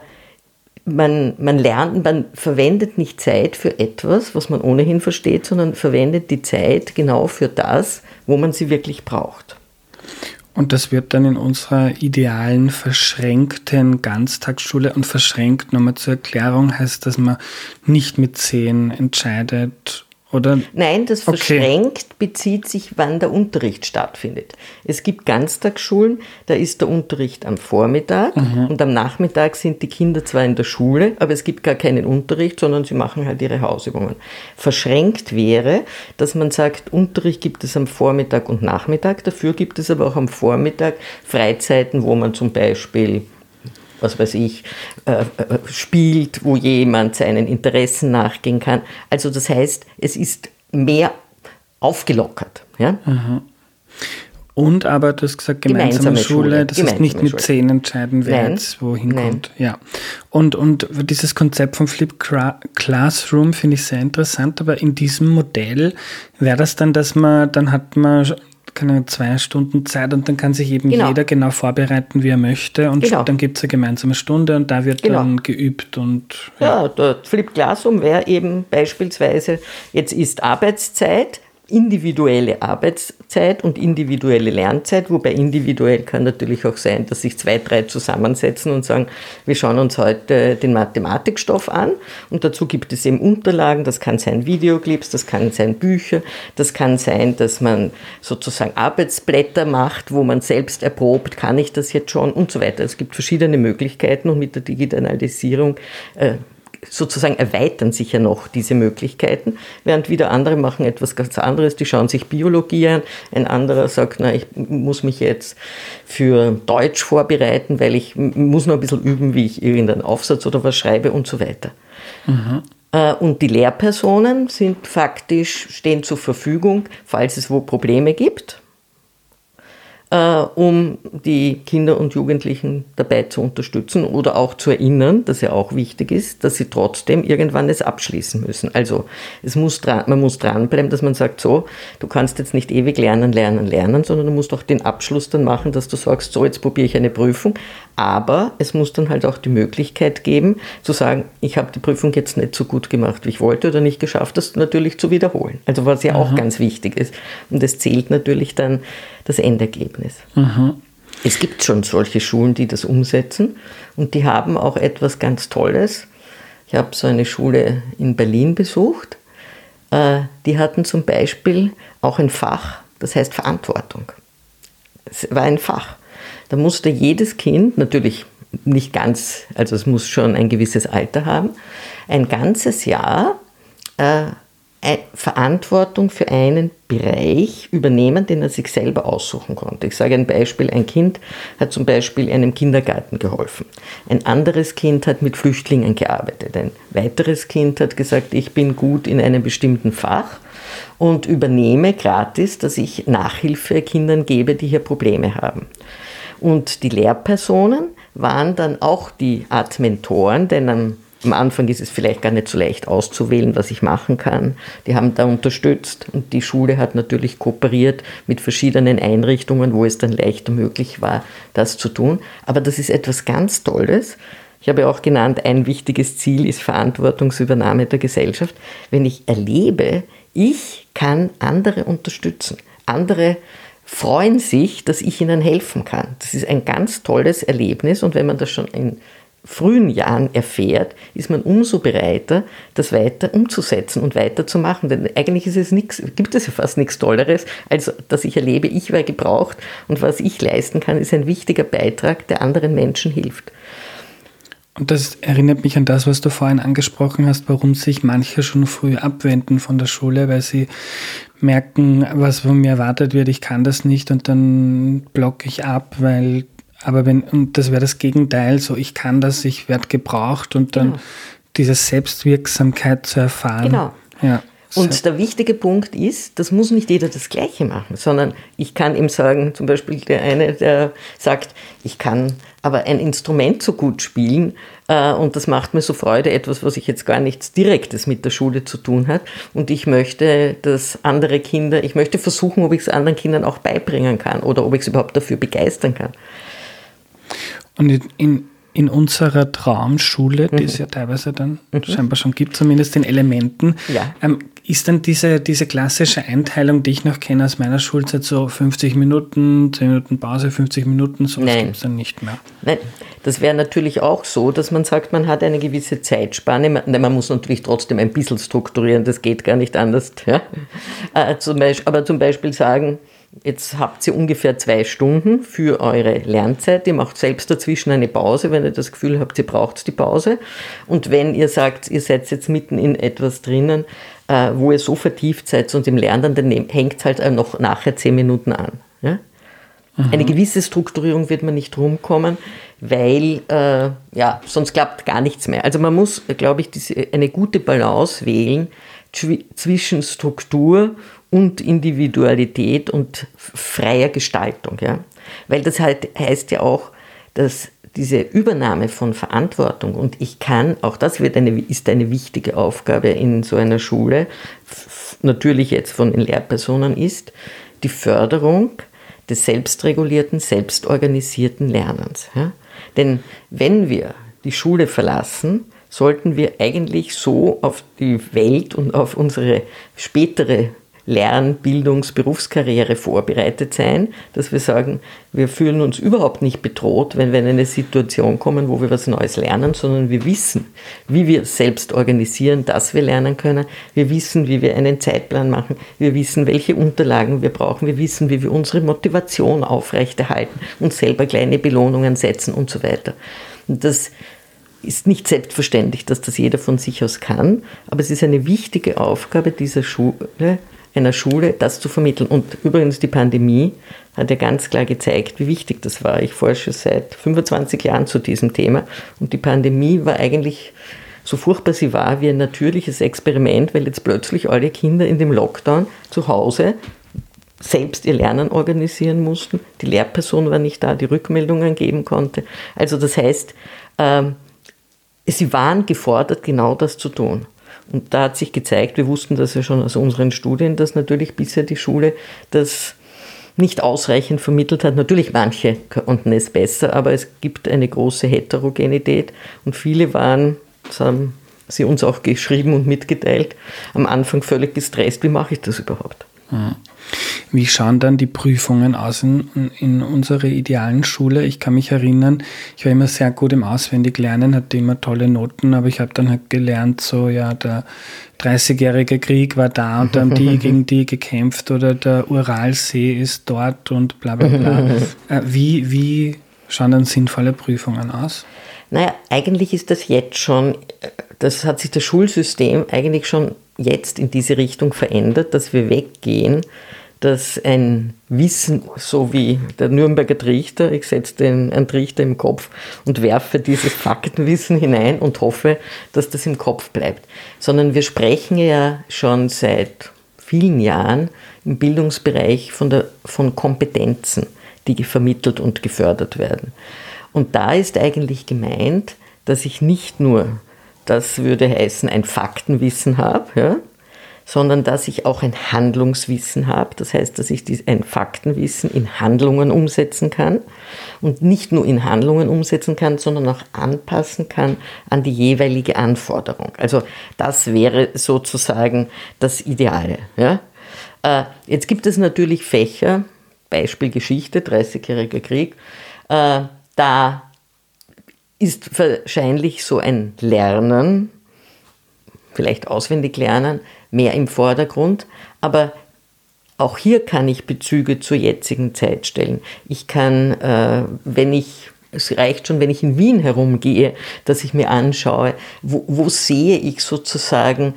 man, man lernt, man verwendet nicht Zeit für etwas, was man ohnehin versteht, sondern verwendet die Zeit genau für das, wo man sie wirklich braucht. Und das wird dann in unserer idealen verschränkten Ganztagsschule und verschränkt nochmal zur Erklärung heißt, dass man nicht mit zehn entscheidet oder? Nein, das verschränkt okay. bezieht sich, wann der Unterricht stattfindet. Es gibt Ganztagsschulen, da ist der Unterricht am Vormittag mhm. und am Nachmittag sind die Kinder zwar in der Schule, aber es gibt gar keinen Unterricht, sondern sie machen halt ihre Hausübungen. Verschränkt wäre, dass man sagt, Unterricht gibt es am Vormittag und Nachmittag, dafür gibt es aber auch am Vormittag Freizeiten, wo man zum Beispiel was weiß ich, äh, äh, spielt, wo jemand seinen Interessen nachgehen kann. Also das heißt, es ist mehr aufgelockert. Ja? Und aber du hast gesagt, gemeinsame, gemeinsame Schule, Schule, das gemeinsame ist nicht mit zehn entscheiden, wer Nein. jetzt wohin Nein. kommt. Ja. Und, und dieses Konzept von Flip Classroom finde ich sehr interessant, aber in diesem Modell wäre das dann, dass man, dann hat man keine zwei Stunden Zeit und dann kann sich eben genau. jeder genau vorbereiten, wie er möchte und genau. dann gibt es eine gemeinsame Stunde und da wird genau. dann geübt und ja, ja der Flip Classroom wäre eben beispielsweise, jetzt ist Arbeitszeit, individuelle Arbeitszeit und individuelle Lernzeit, wobei individuell kann natürlich auch sein, dass sich zwei, drei zusammensetzen und sagen, wir schauen uns heute den Mathematikstoff an und dazu gibt es eben Unterlagen, das kann sein Videoclips, das kann sein Bücher, das kann sein, dass man sozusagen Arbeitsblätter macht, wo man selbst erprobt, kann ich das jetzt schon und so weiter. Es gibt verschiedene Möglichkeiten und mit der Digitalisierung äh, sozusagen erweitern sich ja noch diese Möglichkeiten, während wieder andere machen etwas ganz anderes, die schauen sich Biologie an, ein anderer sagt, na, ich muss mich jetzt für Deutsch vorbereiten, weil ich muss noch ein bisschen üben, wie ich irgendeinen Aufsatz oder was schreibe und so weiter. Mhm. Und die Lehrpersonen sind faktisch, stehen zur Verfügung, falls es wo Probleme gibt äh, um die Kinder und Jugendlichen dabei zu unterstützen oder auch zu erinnern, dass ja auch wichtig ist, dass sie trotzdem irgendwann es abschließen müssen. Also es muss dran, man muss dranbleiben, dass man sagt, so, du kannst jetzt nicht ewig lernen, lernen, lernen, sondern du musst auch den Abschluss dann machen, dass du sagst, so, jetzt probiere ich eine Prüfung. Aber es muss dann halt auch die Möglichkeit geben, zu sagen, ich habe die Prüfung jetzt nicht so gut gemacht, wie ich wollte oder nicht geschafft, das natürlich zu wiederholen. Also was ja Aha. auch ganz wichtig ist. Und es zählt natürlich dann das Endergebnis. Mhm. Es gibt schon solche Schulen, die das umsetzen und die haben auch etwas ganz Tolles. Ich habe so eine Schule in Berlin besucht. Äh, die hatten zum Beispiel auch ein Fach, das heißt Verantwortung. Es war ein Fach. Da musste jedes Kind, natürlich nicht ganz, also es muss schon ein gewisses Alter haben, ein ganzes Jahr äh, Verantwortung für einen Bereich übernehmen, den er sich selber aussuchen konnte. Ich sage ein Beispiel, ein Kind hat zum Beispiel einem Kindergarten geholfen. Ein anderes Kind hat mit Flüchtlingen gearbeitet. Ein weiteres Kind hat gesagt, ich bin gut in einem bestimmten Fach und übernehme gratis, dass ich Nachhilfe Kindern gebe, die hier Probleme haben. Und die Lehrpersonen waren dann auch die Art Mentoren, denn am am Anfang ist es vielleicht gar nicht so leicht auszuwählen, was ich machen kann. Die haben da unterstützt und die Schule hat natürlich kooperiert mit verschiedenen Einrichtungen, wo es dann leichter möglich war, das zu tun. Aber das ist etwas ganz Tolles. Ich habe auch genannt, ein wichtiges Ziel ist Verantwortungsübernahme der Gesellschaft. Wenn ich erlebe, ich kann andere unterstützen, andere freuen sich, dass ich ihnen helfen kann. Das ist ein ganz tolles Erlebnis und wenn man das schon in frühen Jahren erfährt, ist man umso bereiter, das weiter umzusetzen und weiterzumachen. Denn eigentlich ist es nix, gibt es ja fast nichts Tolleres, als dass ich erlebe, ich werde gebraucht und was ich leisten kann, ist ein wichtiger Beitrag, der anderen Menschen hilft. Und das erinnert mich an das, was du vorhin angesprochen hast, warum sich manche schon früh abwenden von der Schule, weil sie merken, was von mir erwartet wird, ich kann das nicht und dann blocke ich ab, weil aber wenn, und das wäre das Gegenteil, so ich kann das, ich werde gebraucht und dann genau. diese Selbstwirksamkeit zu erfahren. Genau. Ja. Und der wichtige Punkt ist, das muss nicht jeder das Gleiche machen, sondern ich kann ihm sagen, zum Beispiel der eine, der sagt, ich kann aber ein Instrument so gut spielen äh, und das macht mir so Freude, etwas, was ich jetzt gar nichts Direktes mit der Schule zu tun hat. Und ich möchte, dass andere Kinder, ich möchte versuchen, ob ich es anderen Kindern auch beibringen kann oder ob ich es überhaupt dafür begeistern kann. Und in, in unserer Traumschule, die mhm. es ja teilweise dann mhm. scheinbar schon gibt, zumindest in Elementen, ja. ähm, ist dann diese, diese klassische Einteilung, die ich noch kenne aus meiner Schulzeit, so 50 Minuten, 10 Minuten Pause, 50 Minuten, so gibt es dann nicht mehr? Nein, das wäre natürlich auch so, dass man sagt, man hat eine gewisse Zeitspanne. Man, man muss natürlich trotzdem ein bisschen strukturieren, das geht gar nicht anders. Ja? Äh, zum Beispiel, aber zum Beispiel sagen, Jetzt habt ihr ungefähr zwei Stunden für eure Lernzeit. Ihr macht selbst dazwischen eine Pause, wenn ihr das Gefühl habt, ihr braucht die Pause. Und wenn ihr sagt, ihr seid jetzt mitten in etwas drinnen, äh, wo ihr so vertieft seid und im Lernen, dann hängt es halt noch nachher zehn Minuten an. Ja? Eine gewisse Strukturierung wird man nicht rumkommen, weil äh, ja, sonst klappt gar nichts mehr. Also man muss, glaube ich, diese, eine gute Balance wählen zwischen Struktur und Individualität und freier Gestaltung. Ja? Weil das halt heißt ja auch, dass diese Übernahme von Verantwortung und ich kann, auch das wird eine, ist eine wichtige Aufgabe in so einer Schule, natürlich jetzt von den Lehrpersonen ist, die Förderung des selbstregulierten, selbstorganisierten Lernens. Ja? Denn wenn wir die Schule verlassen, sollten wir eigentlich so auf die Welt und auf unsere spätere Lern-, Bildungs-, Berufskarriere vorbereitet sein, dass wir sagen, wir fühlen uns überhaupt nicht bedroht, wenn wir in eine Situation kommen, wo wir was Neues lernen, sondern wir wissen, wie wir selbst organisieren, dass wir lernen können. Wir wissen, wie wir einen Zeitplan machen. Wir wissen, welche Unterlagen wir brauchen. Wir wissen, wie wir unsere Motivation aufrechterhalten, uns selber kleine Belohnungen setzen und so weiter. Und das ist nicht selbstverständlich, dass das jeder von sich aus kann, aber es ist eine wichtige Aufgabe dieser Schule, einer Schule, das zu vermitteln. Und übrigens die Pandemie hat ja ganz klar gezeigt, wie wichtig das war. Ich forsche seit 25 Jahren zu diesem Thema und die Pandemie war eigentlich, so furchtbar sie war, wie ein natürliches Experiment, weil jetzt plötzlich alle Kinder in dem Lockdown zu Hause selbst ihr Lernen organisieren mussten. Die Lehrperson war nicht da, die Rückmeldungen geben konnte. Also das heißt, ähm, sie waren gefordert, genau das zu tun. Und da hat sich gezeigt, wir wussten das ja schon aus unseren Studien, dass natürlich bisher die Schule das nicht ausreichend vermittelt hat. Natürlich manche konnten es besser, aber es gibt eine große Heterogenität und viele waren, das haben sie uns auch geschrieben und mitgeteilt, am Anfang völlig gestresst, wie mache ich das überhaupt? Mhm. Wie schauen dann die Prüfungen aus in, in unserer idealen Schule? Ich kann mich erinnern, ich war immer sehr gut im Auswendiglernen, hatte immer tolle Noten, aber ich habe dann halt gelernt, so ja, der 30-jährige Krieg war da und dann die gegen die gekämpft oder der Uralsee ist dort und bla bla bla. Äh, wie, wie schauen dann sinnvolle Prüfungen aus? Naja, eigentlich ist das jetzt schon, das hat sich das Schulsystem eigentlich schon jetzt in diese Richtung verändert, dass wir weggehen dass ein Wissen, so wie der Nürnberger Trichter, ich setze den einen Trichter im Kopf und werfe dieses Faktenwissen hinein und hoffe, dass das im Kopf bleibt, sondern wir sprechen ja schon seit vielen Jahren im Bildungsbereich von, der, von Kompetenzen, die vermittelt und gefördert werden. Und da ist eigentlich gemeint, dass ich nicht nur, das würde heißen, ein Faktenwissen habe, ja, sondern dass ich auch ein Handlungswissen habe. Das heißt, dass ich ein Faktenwissen in Handlungen umsetzen kann und nicht nur in Handlungen umsetzen kann, sondern auch anpassen kann an die jeweilige Anforderung. Also das wäre sozusagen das Ideale. Ja? Äh, jetzt gibt es natürlich Fächer, Beispiel Geschichte, 30-jähriger Krieg, äh, da ist wahrscheinlich so ein Lernen, vielleicht auswendig lernen, mehr im Vordergrund. Aber auch hier kann ich Bezüge zur jetzigen Zeit stellen. Ich kann, äh, wenn ich es reicht schon, wenn ich in Wien herumgehe, dass ich mir anschaue, wo, wo sehe ich sozusagen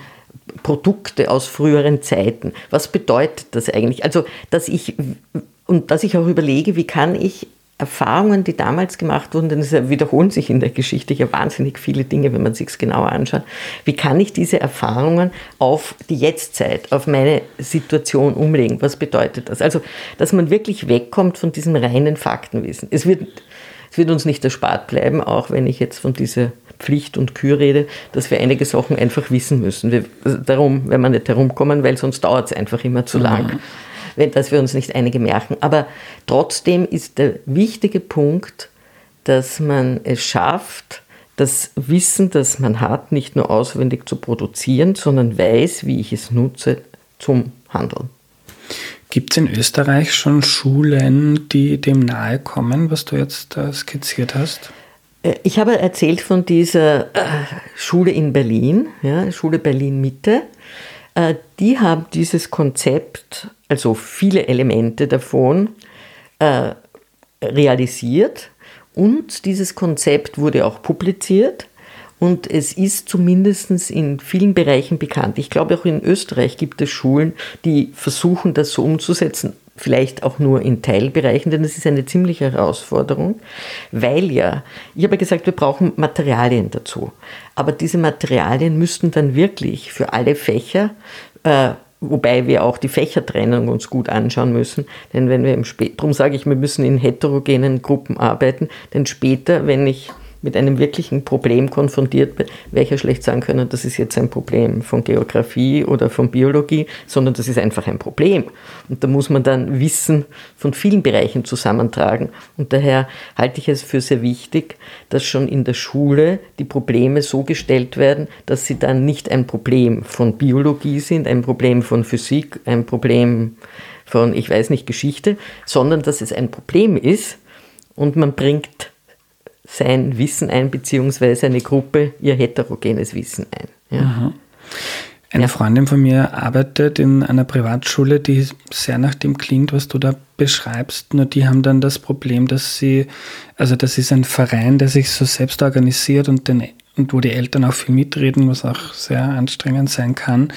Produkte aus früheren Zeiten. Was bedeutet das eigentlich? Also, dass ich und dass ich auch überlege, wie kann ich Erfahrungen, die damals gemacht wurden, denn es wiederholen sich in der Geschichte ja wahnsinnig viele Dinge, wenn man sich es genauer anschaut. Wie kann ich diese Erfahrungen auf die Jetztzeit, auf meine Situation umlegen? Was bedeutet das? Also, dass man wirklich wegkommt von diesem reinen Faktenwissen. Es wird, es wird uns nicht erspart bleiben, auch wenn ich jetzt von dieser Pflicht und Kür rede, dass wir einige Sachen einfach wissen müssen. Wir, darum, wenn wir nicht herumkommen, weil sonst dauert es einfach immer zu lang. Mhm wenn, dass wir uns nicht einige merken. Aber trotzdem ist der wichtige Punkt, dass man es schafft, das Wissen, das man hat, nicht nur auswendig zu produzieren, sondern weiß, wie ich es nutze zum Handeln. Gibt es in Österreich schon Schulen, die dem nahe kommen, was du jetzt äh, skizziert hast? Äh, ich habe erzählt von dieser äh, Schule in Berlin, ja, Schule Berlin Mitte. Äh, die haben dieses Konzept, also viele Elemente davon, äh, realisiert. Und dieses Konzept wurde auch publiziert. Und es ist zumindest in vielen Bereichen bekannt. Ich glaube, auch in Österreich gibt es Schulen, die versuchen, das so umzusetzen, vielleicht auch nur in Teilbereichen, denn das ist eine ziemliche Herausforderung, weil ja, ich habe gesagt, wir brauchen Materialien dazu. Aber diese Materialien müssten dann wirklich für alle Fächer äh, Wobei wir auch die Fächertrennung uns gut anschauen müssen, denn wenn wir im Spät, darum sage ich, wir müssen in heterogenen Gruppen arbeiten, denn später, wenn ich mit einem wirklichen Problem konfrontiert bin, ja schlecht sagen können, das ist jetzt ein Problem von Geografie oder von Biologie, sondern das ist einfach ein Problem. Und da muss man dann Wissen von vielen Bereichen zusammentragen. Und daher halte ich es für sehr wichtig, dass schon in der Schule die Probleme so gestellt werden, dass sie dann nicht ein Problem von Biologie sind, ein Problem von Physik, ein Problem von, ich weiß nicht, Geschichte, sondern dass es ein Problem ist und man bringt sein Wissen ein, beziehungsweise eine Gruppe ihr heterogenes Wissen ein. Ja. Eine ja. Freundin von mir arbeitet in einer Privatschule, die sehr nach dem klingt, was du da beschreibst. Nur die haben dann das Problem, dass sie, also das ist ein Verein, der sich so selbst organisiert und, den, und wo die Eltern auch viel mitreden, was auch sehr anstrengend sein kann.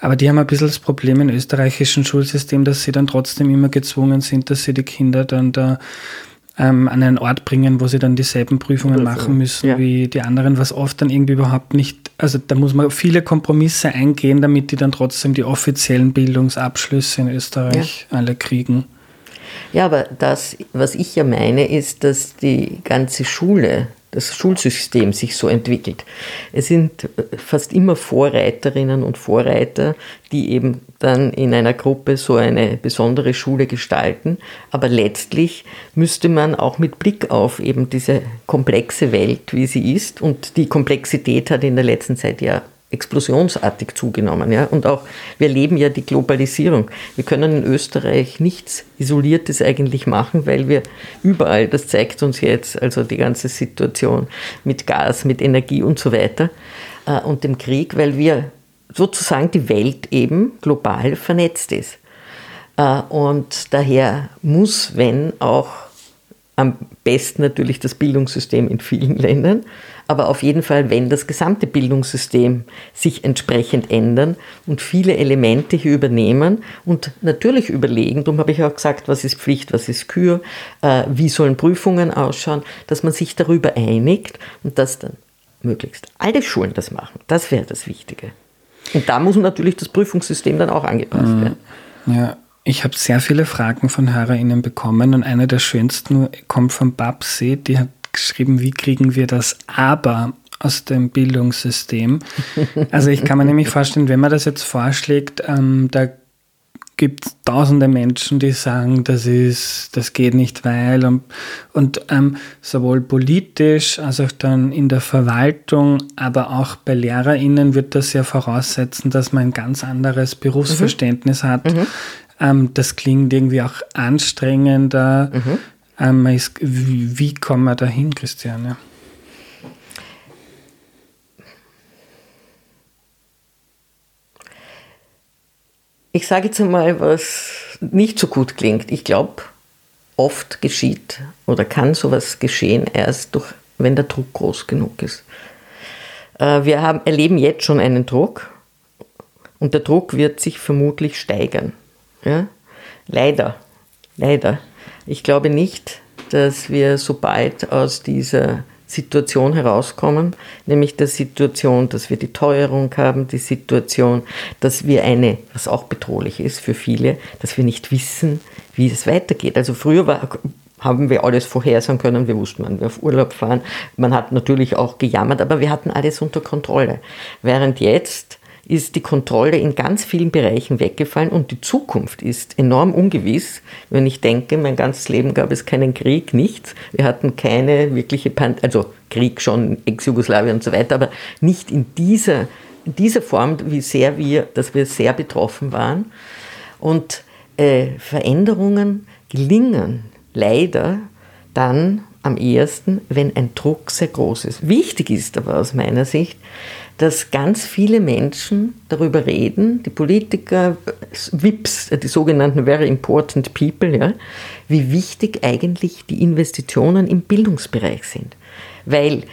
Aber die haben ein bisschen das Problem im österreichischen Schulsystem, dass sie dann trotzdem immer gezwungen sind, dass sie die Kinder dann da ähm, an einen Ort bringen, wo sie dann dieselben Prüfungen so. machen müssen ja. wie die anderen, was oft dann irgendwie überhaupt nicht, also da muss man viele Kompromisse eingehen, damit die dann trotzdem die offiziellen Bildungsabschlüsse in Österreich ja. alle kriegen. Ja, aber das, was ich ja meine, ist, dass die ganze Schule das Schulsystem sich so entwickelt. Es sind fast immer Vorreiterinnen und Vorreiter, die eben dann in einer Gruppe so eine besondere Schule gestalten. Aber letztlich müsste man auch mit Blick auf eben diese komplexe Welt, wie sie ist, und die Komplexität hat in der letzten Zeit ja explosionsartig zugenommen. Ja? Und auch wir leben ja die Globalisierung. Wir können in Österreich nichts Isoliertes eigentlich machen, weil wir überall, das zeigt uns jetzt, also die ganze Situation mit Gas, mit Energie und so weiter äh, und dem Krieg, weil wir sozusagen die Welt eben global vernetzt ist. Äh, und daher muss, wenn auch am besten natürlich das Bildungssystem in vielen Ländern, aber auf jeden Fall, wenn das gesamte Bildungssystem sich entsprechend ändern und viele Elemente hier übernehmen und natürlich überlegen, darum habe ich auch gesagt, was ist Pflicht, was ist Kür, äh, wie sollen Prüfungen ausschauen, dass man sich darüber einigt und dass dann möglichst alle Schulen das machen. Das wäre das Wichtige. Und da muss natürlich das Prüfungssystem dann auch angepasst mhm. werden. Ja, ich habe sehr viele Fragen von HörerInnen bekommen und eine der schönsten kommt von Babsi, die hat geschrieben, wie kriegen wir das Aber aus dem Bildungssystem. Also ich kann mir nämlich vorstellen, wenn man das jetzt vorschlägt, ähm, da gibt es tausende Menschen, die sagen, das ist, das geht nicht, weil und, und ähm, sowohl politisch als auch dann in der Verwaltung, aber auch bei LehrerInnen wird das ja voraussetzen, dass man ein ganz anderes Berufsverständnis mhm. hat. Mhm. Ähm, das klingt irgendwie auch anstrengender. Mhm. Ähm, wie, wie kommen wir dahin, Christiane? Ich sage jetzt einmal, was nicht so gut klingt. Ich glaube, oft geschieht oder kann sowas geschehen erst durch, wenn der Druck groß genug ist. Äh, wir haben, erleben jetzt schon einen Druck und der Druck wird sich vermutlich steigern. Ja? Leider, leider. Ich glaube nicht, dass wir so bald aus dieser Situation herauskommen, nämlich der Situation, dass wir die Teuerung haben, die Situation, dass wir eine, was auch bedrohlich ist für viele, dass wir nicht wissen, wie es weitergeht. Also früher war, haben wir alles vorhersagen können, wir wussten, wann wir auf Urlaub fahren. Man hat natürlich auch gejammert, aber wir hatten alles unter Kontrolle. Während jetzt ist die Kontrolle in ganz vielen Bereichen weggefallen und die Zukunft ist enorm ungewiss. Wenn ich denke, mein ganzes Leben gab es keinen Krieg, nichts. Wir hatten keine wirkliche, Pan also Krieg schon, Ex-Jugoslawien und so weiter, aber nicht in dieser, in dieser Form, wie sehr wir, dass wir sehr betroffen waren. Und äh, Veränderungen gelingen leider dann am ehesten, wenn ein Druck sehr groß ist. Wichtig ist aber aus meiner Sicht, dass ganz viele Menschen darüber reden, die Politiker, VIPs, die sogenannten Very Important People, ja, wie wichtig eigentlich die Investitionen im Bildungsbereich sind. Weil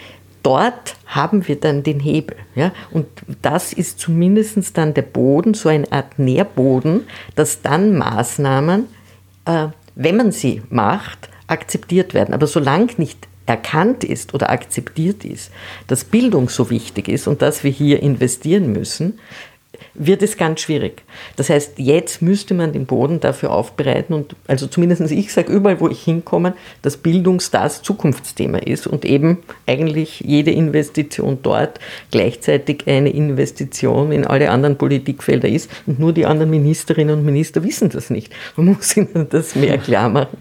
dort haben wir dann den Hebel. Ja? Und das ist zumindest dann der Boden, so eine Art Nährboden, dass dann Maßnahmen, äh, wenn man sie macht, akzeptiert werden. Aber solange nicht erkannt ist oder akzeptiert ist, dass Bildung so wichtig ist und dass wir hier investieren müssen, wird es ganz schwierig. Das heißt, jetzt müsste man den Boden dafür aufbereiten und also zumindest ich sage überall, wo ich hinkomme, dass Bildung das Zukunftsthema ist und eben eigentlich jede Investition dort gleichzeitig eine Investition in alle anderen Politikfelder ist und nur die anderen Ministerinnen und Minister wissen das nicht. Man muss ihnen das mehr klar machen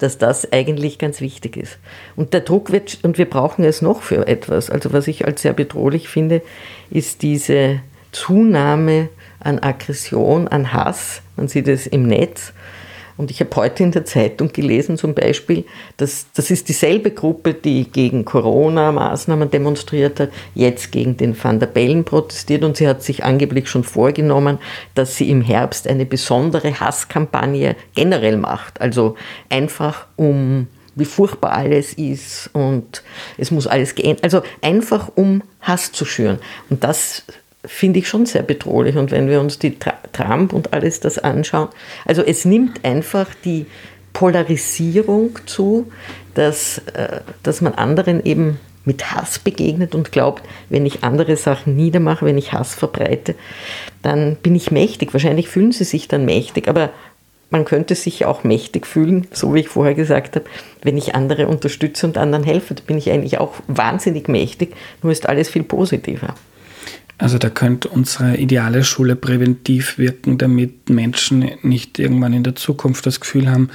dass das eigentlich ganz wichtig ist. Und der Druck wird, und wir brauchen es noch für etwas. Also was ich als sehr bedrohlich finde, ist diese Zunahme an Aggression, an Hass. Man sieht es im Netz. Und ich habe heute in der Zeitung gelesen zum Beispiel, dass das ist dieselbe Gruppe, die gegen Corona-Maßnahmen demonstriert hat, jetzt gegen den Van der Bellen protestiert und sie hat sich angeblich schon vorgenommen, dass sie im Herbst eine besondere Hasskampagne generell macht. Also einfach um wie furchtbar alles ist und es muss alles gehen. Also einfach um Hass zu schüren. Und das finde ich schon sehr bedrohlich. Und wenn wir uns die Trump und alles das anschauen, also es nimmt einfach die Polarisierung zu, dass, äh, dass man anderen eben mit Hass begegnet und glaubt, wenn ich andere Sachen niedermache, wenn ich Hass verbreite, dann bin ich mächtig. Wahrscheinlich fühlen sie sich dann mächtig, aber man könnte sich auch mächtig fühlen, so wie ich vorher gesagt habe, wenn ich andere unterstütze und anderen helfe. Da bin ich eigentlich auch wahnsinnig mächtig, nur ist alles viel positiver. Also da könnte unsere ideale Schule präventiv wirken, damit Menschen nicht irgendwann in der Zukunft das Gefühl haben,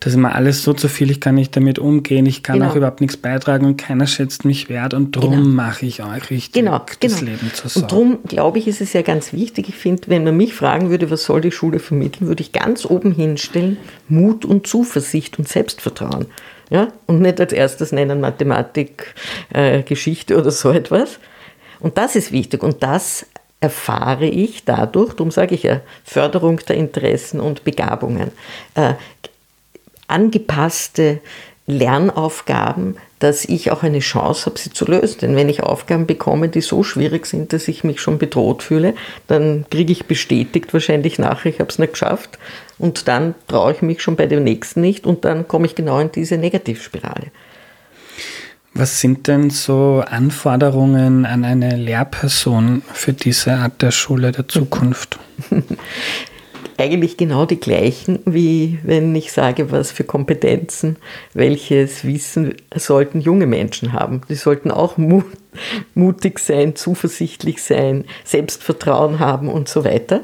dass immer alles so zu viel, ich kann nicht damit umgehen, ich kann genau. auch überhaupt nichts beitragen und keiner schätzt mich wert und darum genau. mache ich euch richtig genau, das genau. Leben zur Sorge. Und darum glaube ich, ist es ja ganz wichtig. Ich finde, wenn man mich fragen würde, was soll die Schule vermitteln, würde ich ganz oben hinstellen, Mut und Zuversicht und Selbstvertrauen. Ja? Und nicht als erstes nennen Mathematik, äh, Geschichte oder so etwas und das ist wichtig und das erfahre ich dadurch, darum sage ich ja, Förderung der Interessen und Begabungen, äh, angepasste Lernaufgaben, dass ich auch eine Chance habe, sie zu lösen. Denn wenn ich Aufgaben bekomme, die so schwierig sind, dass ich mich schon bedroht fühle, dann kriege ich bestätigt wahrscheinlich nachher, ich habe es nicht geschafft. Und dann traue ich mich schon bei dem nächsten nicht und dann komme ich genau in diese Negativspirale. Was sind denn so Anforderungen an eine Lehrperson für diese Art der Schule der Zukunft? Eigentlich genau die gleichen, wie wenn ich sage, was für Kompetenzen, welches Wissen sollten junge Menschen haben. Die sollten auch mutig sein, zuversichtlich sein, Selbstvertrauen haben und so weiter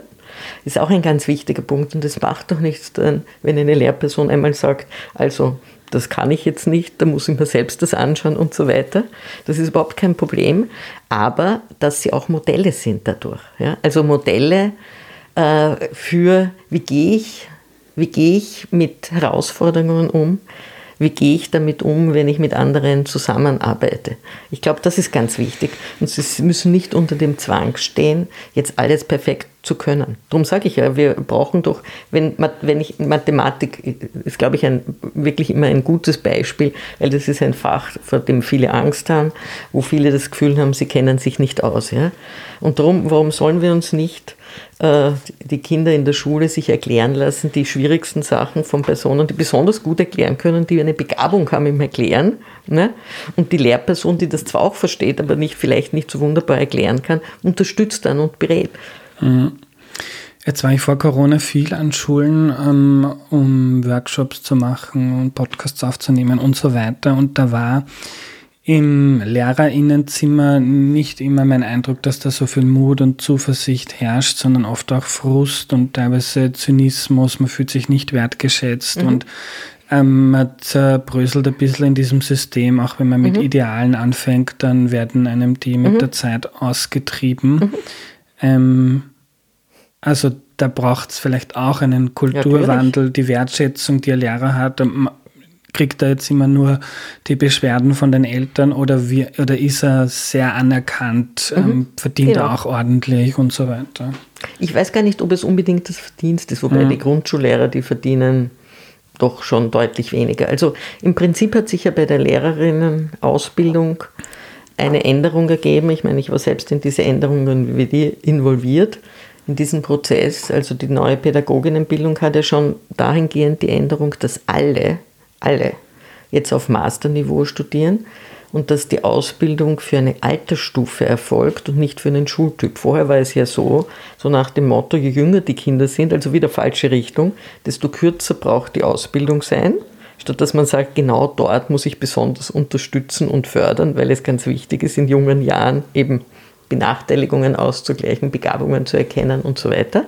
ist auch ein ganz wichtiger Punkt. Und es macht doch nichts wenn eine Lehrperson einmal sagt, also das kann ich jetzt nicht, da muss ich mir selbst das anschauen und so weiter. Das ist überhaupt kein Problem, aber dass sie auch Modelle sind dadurch. Ja? Also Modelle äh, für, wie gehe ich, wie gehe ich mit Herausforderungen um, wie gehe ich damit um, wenn ich mit anderen zusammenarbeite. Ich glaube, das ist ganz wichtig. Und sie müssen nicht unter dem Zwang stehen, jetzt alles perfekt zu können. Darum sage ich ja, wir brauchen doch, wenn, wenn ich Mathematik ist, glaube ich, ein, wirklich immer ein gutes Beispiel, weil das ist ein Fach, vor dem viele Angst haben, wo viele das Gefühl haben, sie kennen sich nicht aus. Ja? Und darum, warum sollen wir uns nicht äh, die Kinder in der Schule sich erklären lassen, die schwierigsten Sachen von Personen, die besonders gut erklären können, die eine Begabung haben im Erklären. Ne? Und die Lehrperson, die das zwar auch versteht, aber nicht, vielleicht nicht so wunderbar erklären kann, unterstützt dann und berät. Mhm. Jetzt war ich vor Corona viel an Schulen, ähm, um Workshops zu machen und Podcasts aufzunehmen und so weiter. Und da war im Lehrerinnenzimmer nicht immer mein Eindruck, dass da so viel Mut und Zuversicht herrscht, sondern oft auch Frust und teilweise Zynismus. Man fühlt sich nicht wertgeschätzt mhm. und ähm, man zerbröselt ein bisschen in diesem System. Auch wenn man mit mhm. Idealen anfängt, dann werden einem die mit mhm. der Zeit ausgetrieben. Ähm, also da braucht es vielleicht auch einen Kulturwandel, ja, die Wertschätzung, die ein Lehrer hat kriegt er jetzt immer nur die Beschwerden von den Eltern oder, wie, oder ist er sehr anerkannt, mhm. ähm, verdient genau. er auch ordentlich und so weiter? Ich weiß gar nicht, ob es unbedingt das Verdienst ist, wobei mhm. die Grundschullehrer, die verdienen doch schon deutlich weniger. Also im Prinzip hat sich ja bei der Lehrerinnenausbildung eine Änderung ergeben. Ich meine, ich war selbst in diese Änderungen involviert in diesem Prozess. Also die neue Pädagoginnenbildung hat ja schon dahingehend die Änderung, dass alle alle jetzt auf Masterniveau studieren und dass die Ausbildung für eine Altersstufe erfolgt und nicht für einen Schultyp. Vorher war es ja so, so nach dem Motto, je jünger die Kinder sind, also wieder falsche Richtung, desto kürzer braucht die Ausbildung sein, statt dass man sagt, genau dort muss ich besonders unterstützen und fördern, weil es ganz wichtig ist, in jungen Jahren eben Benachteiligungen auszugleichen, Begabungen zu erkennen und so weiter.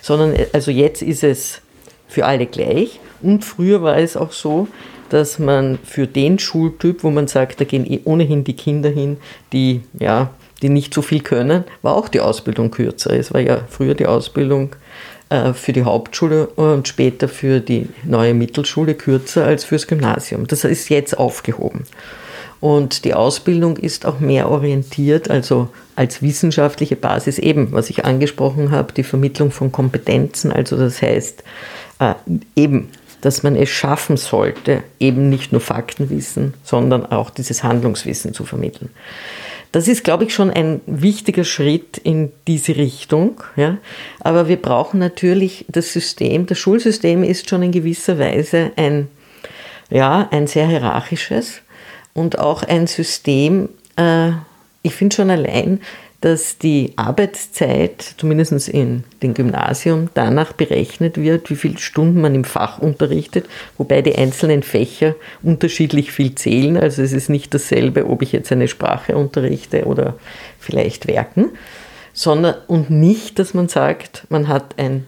Sondern also jetzt ist es für alle gleich und früher war es auch so, dass man für den Schultyp, wo man sagt, da gehen eh ohnehin die Kinder hin, die, ja, die nicht so viel können, war auch die Ausbildung kürzer. Es war ja früher die Ausbildung äh, für die Hauptschule und später für die neue Mittelschule kürzer als fürs Gymnasium. Das ist jetzt aufgehoben. Und die Ausbildung ist auch mehr orientiert, also als wissenschaftliche Basis eben, was ich angesprochen habe, die Vermittlung von Kompetenzen. Also das heißt äh, eben dass man es schaffen sollte, eben nicht nur Faktenwissen, sondern auch dieses Handlungswissen zu vermitteln. Das ist, glaube ich, schon ein wichtiger Schritt in diese Richtung. Ja. Aber wir brauchen natürlich das System. Das Schulsystem ist schon in gewisser Weise ein, ja, ein sehr hierarchisches und auch ein System, äh, ich finde schon allein, dass die Arbeitszeit, zumindest in dem Gymnasium, danach berechnet wird, wie viele Stunden man im Fach unterrichtet, wobei die einzelnen Fächer unterschiedlich viel zählen. Also es ist nicht dasselbe, ob ich jetzt eine Sprache unterrichte oder vielleicht Werken, sondern und nicht, dass man sagt, man hat ein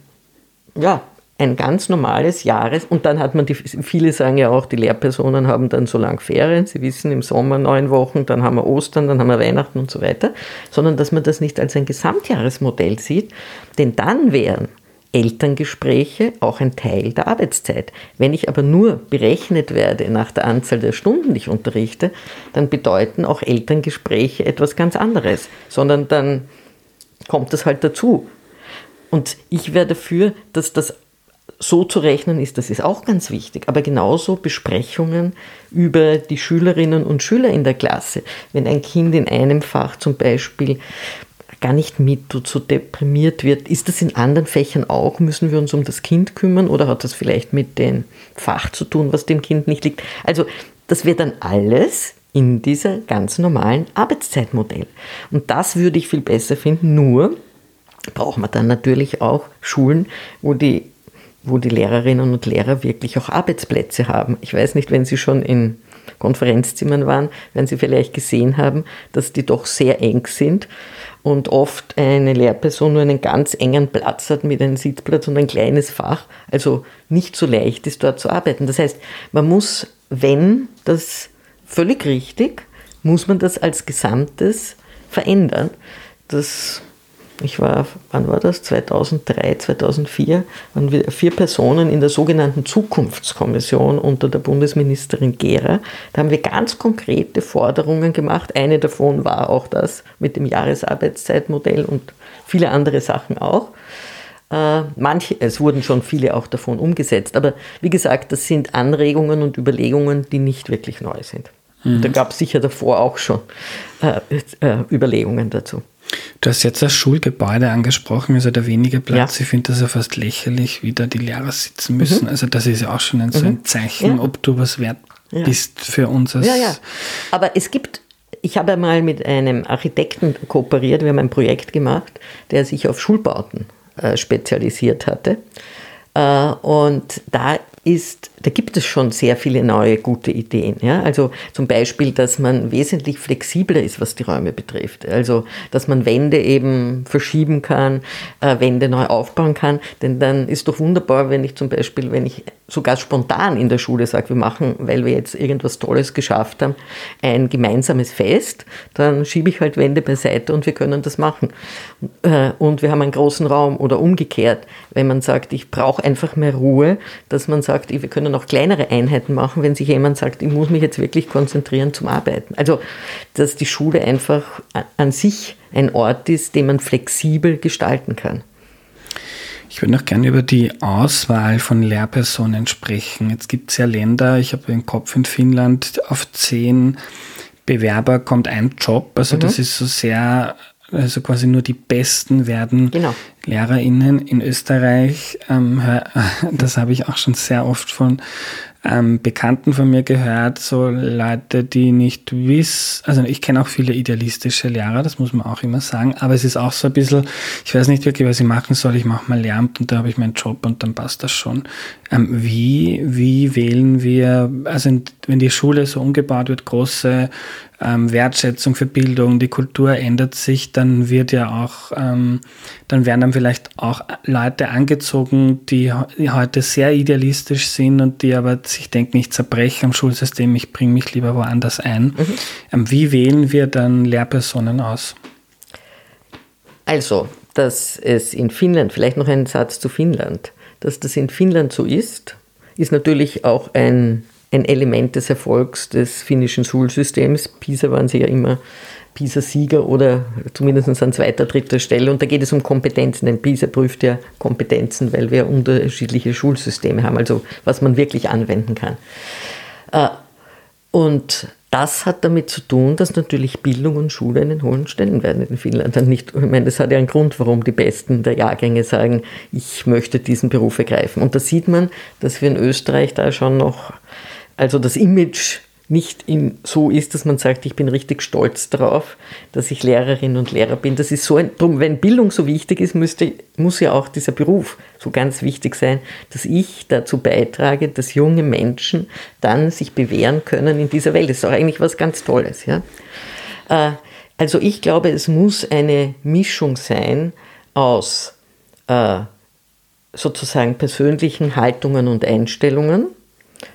ja, ein ganz normales Jahres- und dann hat man die, viele sagen ja auch, die Lehrpersonen haben dann so lang Ferien, sie wissen im Sommer neun Wochen, dann haben wir Ostern, dann haben wir Weihnachten und so weiter, sondern dass man das nicht als ein Gesamtjahresmodell sieht, denn dann wären Elterngespräche auch ein Teil der Arbeitszeit. Wenn ich aber nur berechnet werde nach der Anzahl der Stunden, die ich unterrichte, dann bedeuten auch Elterngespräche etwas ganz anderes, sondern dann kommt das halt dazu. Und ich wäre dafür, dass das so zu rechnen ist, das ist auch ganz wichtig, aber genauso Besprechungen über die Schülerinnen und Schüler in der Klasse. Wenn ein Kind in einem Fach zum Beispiel gar nicht mit tut, so deprimiert wird, ist das in anderen Fächern auch? Müssen wir uns um das Kind kümmern oder hat das vielleicht mit dem Fach zu tun, was dem Kind nicht liegt? Also das wird dann alles in dieser ganz normalen Arbeitszeitmodell. Und das würde ich viel besser finden, nur braucht man dann natürlich auch Schulen, wo die wo die Lehrerinnen und Lehrer wirklich auch Arbeitsplätze haben. Ich weiß nicht, wenn Sie schon in Konferenzzimmern waren, werden Sie vielleicht gesehen haben, dass die doch sehr eng sind und oft eine Lehrperson nur einen ganz engen Platz hat mit einem Sitzplatz und ein kleines Fach, also nicht so leicht ist dort zu arbeiten. Das heißt, man muss, wenn das völlig richtig, muss man das als Gesamtes verändern. Das ich war, wann war das? 2003, 2004, waren wir vier Personen in der sogenannten Zukunftskommission unter der Bundesministerin Gera. Da haben wir ganz konkrete Forderungen gemacht. Eine davon war auch das mit dem Jahresarbeitszeitmodell und viele andere Sachen auch. Äh, manche, es wurden schon viele auch davon umgesetzt. Aber wie gesagt, das sind Anregungen und Überlegungen, die nicht wirklich neu sind. Mhm. Da gab es sicher davor auch schon äh, äh, Überlegungen dazu. Du hast jetzt das Schulgebäude angesprochen, also der wenige Platz. Ja. Ich finde das ja fast lächerlich, wie da die Lehrer sitzen müssen. Mhm. Also das ist ja auch schon ein, so ein mhm. Zeichen, ja. ob du was wert ja. bist für uns. ja, ja. Aber es gibt, ich habe mal mit einem Architekten kooperiert, wir haben ein Projekt gemacht, der sich auf Schulbauten äh, spezialisiert hatte. Äh, und da ist da gibt es schon sehr viele neue gute Ideen. Ja? Also zum Beispiel, dass man wesentlich flexibler ist, was die Räume betrifft. Also, dass man Wände eben verschieben kann, äh, Wände neu aufbauen kann. Denn dann ist doch wunderbar, wenn ich zum Beispiel, wenn ich sogar spontan in der Schule sage, wir machen, weil wir jetzt irgendwas Tolles geschafft haben, ein gemeinsames Fest, dann schiebe ich halt Wände beiseite und wir können das machen. Äh, und wir haben einen großen Raum oder umgekehrt, wenn man sagt, ich brauche einfach mehr Ruhe, dass man sagt, wir können auch kleinere Einheiten machen, wenn sich jemand sagt, ich muss mich jetzt wirklich konzentrieren zum Arbeiten. Also, dass die Schule einfach an sich ein Ort ist, den man flexibel gestalten kann. Ich würde noch gerne über die Auswahl von Lehrpersonen sprechen. Jetzt gibt es ja Länder, ich habe im Kopf in Finnland, auf zehn Bewerber kommt ein Job. Also mhm. das ist so sehr, also quasi nur die Besten werden genau. LehrerInnen in Österreich. Ähm, das habe ich auch schon sehr oft von ähm, Bekannten von mir gehört, so Leute, die nicht wissen, also ich kenne auch viele idealistische Lehrer, das muss man auch immer sagen, aber es ist auch so ein bisschen, ich weiß nicht wirklich, was ich machen soll, ich mache mal Lehramt und da habe ich meinen Job und dann passt das schon. Ähm, wie, wie wählen wir, also wenn die Schule so umgebaut wird, große ähm, Wertschätzung für Bildung, die Kultur ändert sich, dann wird ja auch, ähm, dann werden dann vielleicht auch Leute angezogen, die, die, heute sehr idealistisch sind und die aber sich denken, ich zerbreche am Schulsystem, ich bringe mich lieber woanders ein. Mhm. Ähm, wie wählen wir dann Lehrpersonen aus? Also, dass es in Finnland, vielleicht noch ein Satz zu Finnland, dass das in Finnland so ist, ist natürlich auch ein ein Element des Erfolgs des finnischen Schulsystems. PISA waren sie ja immer PISA-Sieger oder zumindest an zweiter, dritter Stelle. Und da geht es um Kompetenzen, denn PISA prüft ja Kompetenzen, weil wir unterschiedliche Schulsysteme haben, also was man wirklich anwenden kann. Äh, und das hat damit zu tun, dass natürlich Bildung und Schule einen hohen Stellenwert in Finnland haben. Ich meine, das hat ja einen Grund, warum die Besten der Jahrgänge sagen, ich möchte diesen Beruf ergreifen. Und da sieht man, dass wir in Österreich da schon noch also das Image nicht in, so ist, dass man sagt, ich bin richtig stolz darauf, dass ich Lehrerin und Lehrer bin. Das ist so ein, drum, wenn Bildung so wichtig ist, müsste, muss ja auch dieser Beruf so ganz wichtig sein, dass ich dazu beitrage, dass junge Menschen dann sich bewähren können in dieser Welt. Das ist auch eigentlich was ganz Tolles. Ja? Äh, also ich glaube, es muss eine Mischung sein aus äh, sozusagen persönlichen Haltungen und Einstellungen,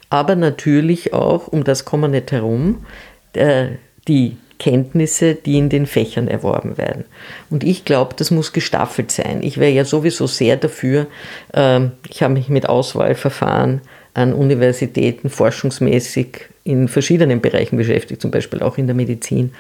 aber natürlich auch, um das kommen wir nicht herum, äh, die Kenntnisse, die in den Fächern erworben werden. Und ich glaube, das muss gestaffelt sein. Ich wäre ja sowieso sehr dafür, ähm, ich habe mich mit Auswahlverfahren an Universitäten forschungsmäßig in verschiedenen Bereichen beschäftigt, zum Beispiel auch in der Medizin.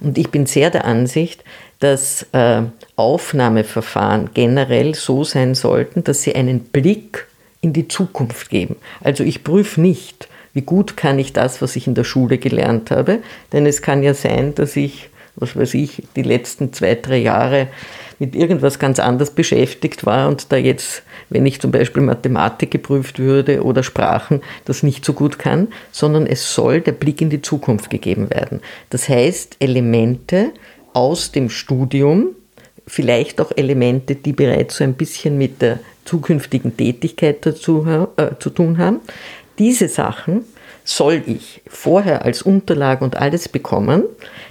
Und ich bin sehr der Ansicht, dass äh, Aufnahmeverfahren generell so sein sollten, dass sie einen Blick in die Zukunft geben. Also ich prüfe nicht, wie gut kann ich das, was ich in der Schule gelernt habe, denn es kann ja sein, dass ich, was weiß ich, die letzten zwei, drei Jahre mit irgendwas ganz anders beschäftigt war und da jetzt, wenn ich zum Beispiel Mathematik geprüft würde oder Sprachen, das nicht so gut kann, sondern es soll der Blick in die Zukunft gegeben werden. Das heißt, Elemente aus dem Studium, vielleicht auch Elemente, die bereits so ein bisschen mit der zukünftigen Tätigkeit dazu äh, zu tun haben. Diese Sachen soll ich vorher als Unterlage und alles bekommen,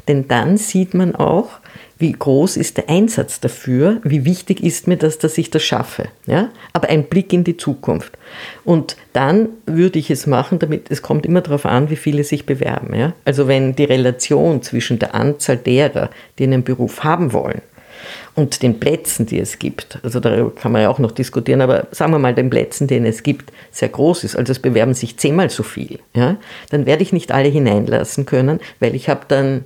denn dann sieht man auch, wie groß ist der Einsatz dafür, wie wichtig ist mir das, dass ich das schaffe. Ja? Aber ein Blick in die Zukunft. Und dann würde ich es machen, damit es kommt immer darauf an, wie viele sich bewerben. Ja? Also wenn die Relation zwischen der Anzahl derer, die einen Beruf haben wollen, und den Plätzen, die es gibt, also da kann man ja auch noch diskutieren, aber sagen wir mal, den Plätzen, den es gibt, sehr groß ist, also es bewerben sich zehnmal so viel, ja, dann werde ich nicht alle hineinlassen können, weil ich habe dann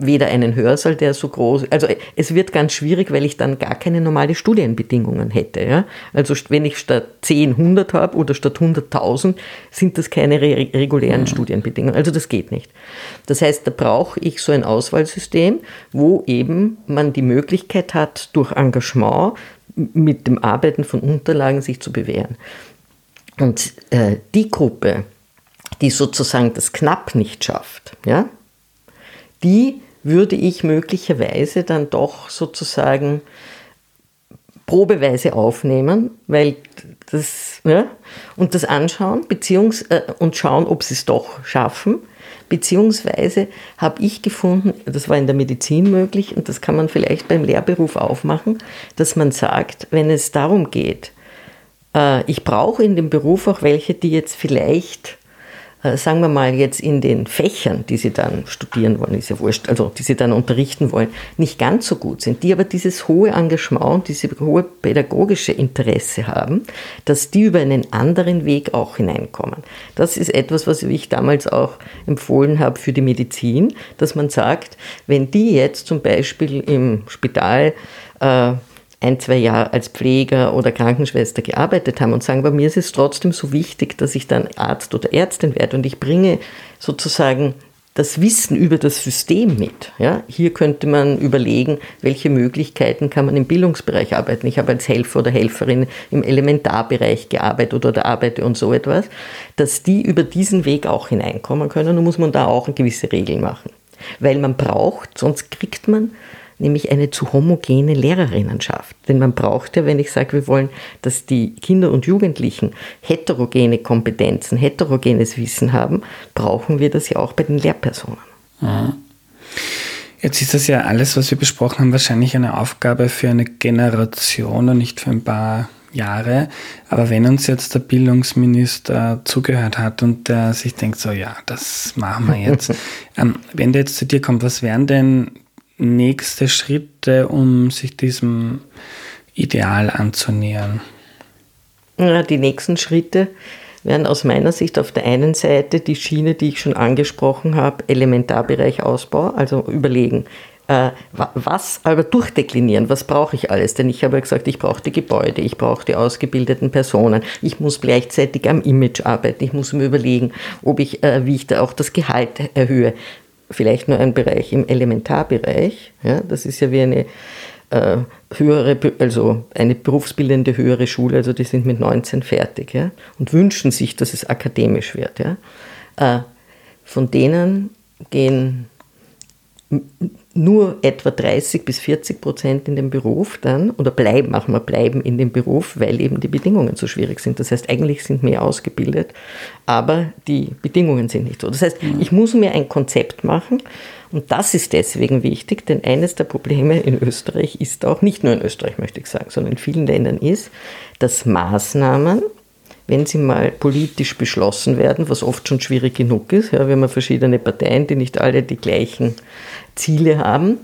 weder einen Hörsaal, der so groß, also es wird ganz schwierig, weil ich dann gar keine normale Studienbedingungen hätte. Ja? Also wenn ich statt 10 100 habe oder statt 100.000, sind das keine re regulären mhm. Studienbedingungen. Also das geht nicht. Das heißt, da brauche ich so ein Auswahlsystem, wo eben man die Möglichkeit hat, durch Engagement mit dem Arbeiten von Unterlagen sich zu bewähren. Und äh, die Gruppe, die sozusagen das knapp nicht schafft, ja, die würde ich möglicherweise dann doch sozusagen probeweise aufnehmen, weil das, ja, und das anschauen, beziehungs äh, und schauen, ob sie es doch schaffen. Beziehungsweise habe ich gefunden, das war in der Medizin möglich und das kann man vielleicht beim Lehrberuf aufmachen, dass man sagt, wenn es darum geht, äh, ich brauche in dem Beruf auch welche, die jetzt vielleicht sagen wir mal jetzt in den Fächern, die sie dann studieren wollen, ist ja wurscht, also die sie dann unterrichten wollen, nicht ganz so gut sind, die aber dieses hohe Engagement, diese hohe pädagogische Interesse haben, dass die über einen anderen Weg auch hineinkommen. Das ist etwas, was ich damals auch empfohlen habe für die Medizin, dass man sagt, wenn die jetzt zum Beispiel im Spital äh, ein, zwei Jahre als Pfleger oder Krankenschwester gearbeitet haben und sagen, bei mir ist es trotzdem so wichtig, dass ich dann Arzt oder Ärztin werde und ich bringe sozusagen das Wissen über das System mit. Ja, hier könnte man überlegen, welche Möglichkeiten kann man im Bildungsbereich arbeiten. Ich habe als Helfer oder Helferin im Elementarbereich gearbeitet oder arbeite und so etwas, dass die über diesen Weg auch hineinkommen können und muss man da auch gewisse Regeln machen. Weil man braucht, sonst kriegt man nämlich eine zu homogene Lehrerinnenschaft. Denn man braucht ja, wenn ich sage, wir wollen, dass die Kinder und Jugendlichen heterogene Kompetenzen, heterogenes Wissen haben, brauchen wir das ja auch bei den Lehrpersonen. Mhm. Jetzt ist das ja alles, was wir besprochen haben, wahrscheinlich eine Aufgabe für eine Generation und nicht für ein paar Jahre. Aber wenn uns jetzt der Bildungsminister zugehört hat und der sich denkt, so ja, das machen wir jetzt. ähm, wenn der jetzt zu dir kommt, was wären denn nächste Schritte, um sich diesem Ideal anzunähern? Ja, die nächsten Schritte wären aus meiner Sicht auf der einen Seite die Schiene, die ich schon angesprochen habe, Elementarbereich Ausbau, also überlegen, äh, was, aber durchdeklinieren, was brauche ich alles? Denn ich habe ja gesagt, ich brauche die Gebäude, ich brauche die ausgebildeten Personen, ich muss gleichzeitig am Image arbeiten, ich muss mir überlegen, ob ich, äh, wie ich da auch das Gehalt erhöhe vielleicht nur ein Bereich im Elementarbereich. Ja, das ist ja wie eine äh, höhere, also eine berufsbildende höhere Schule, also die sind mit 19 fertig ja, und wünschen sich, dass es akademisch wird. Ja. Äh, von denen gehen nur etwa 30 bis 40 Prozent in dem Beruf dann oder bleiben, auch mal bleiben in dem Beruf, weil eben die Bedingungen so schwierig sind. Das heißt, eigentlich sind mehr ausgebildet, aber die Bedingungen sind nicht so. Das heißt, mhm. ich muss mir ein Konzept machen und das ist deswegen wichtig, denn eines der Probleme in Österreich ist auch, nicht nur in Österreich möchte ich sagen, sondern in vielen Ländern ist, dass Maßnahmen, wenn sie mal politisch beschlossen werden, was oft schon schwierig genug ist, ja, wir haben verschiedene Parteien, die nicht alle die gleichen Ziele haben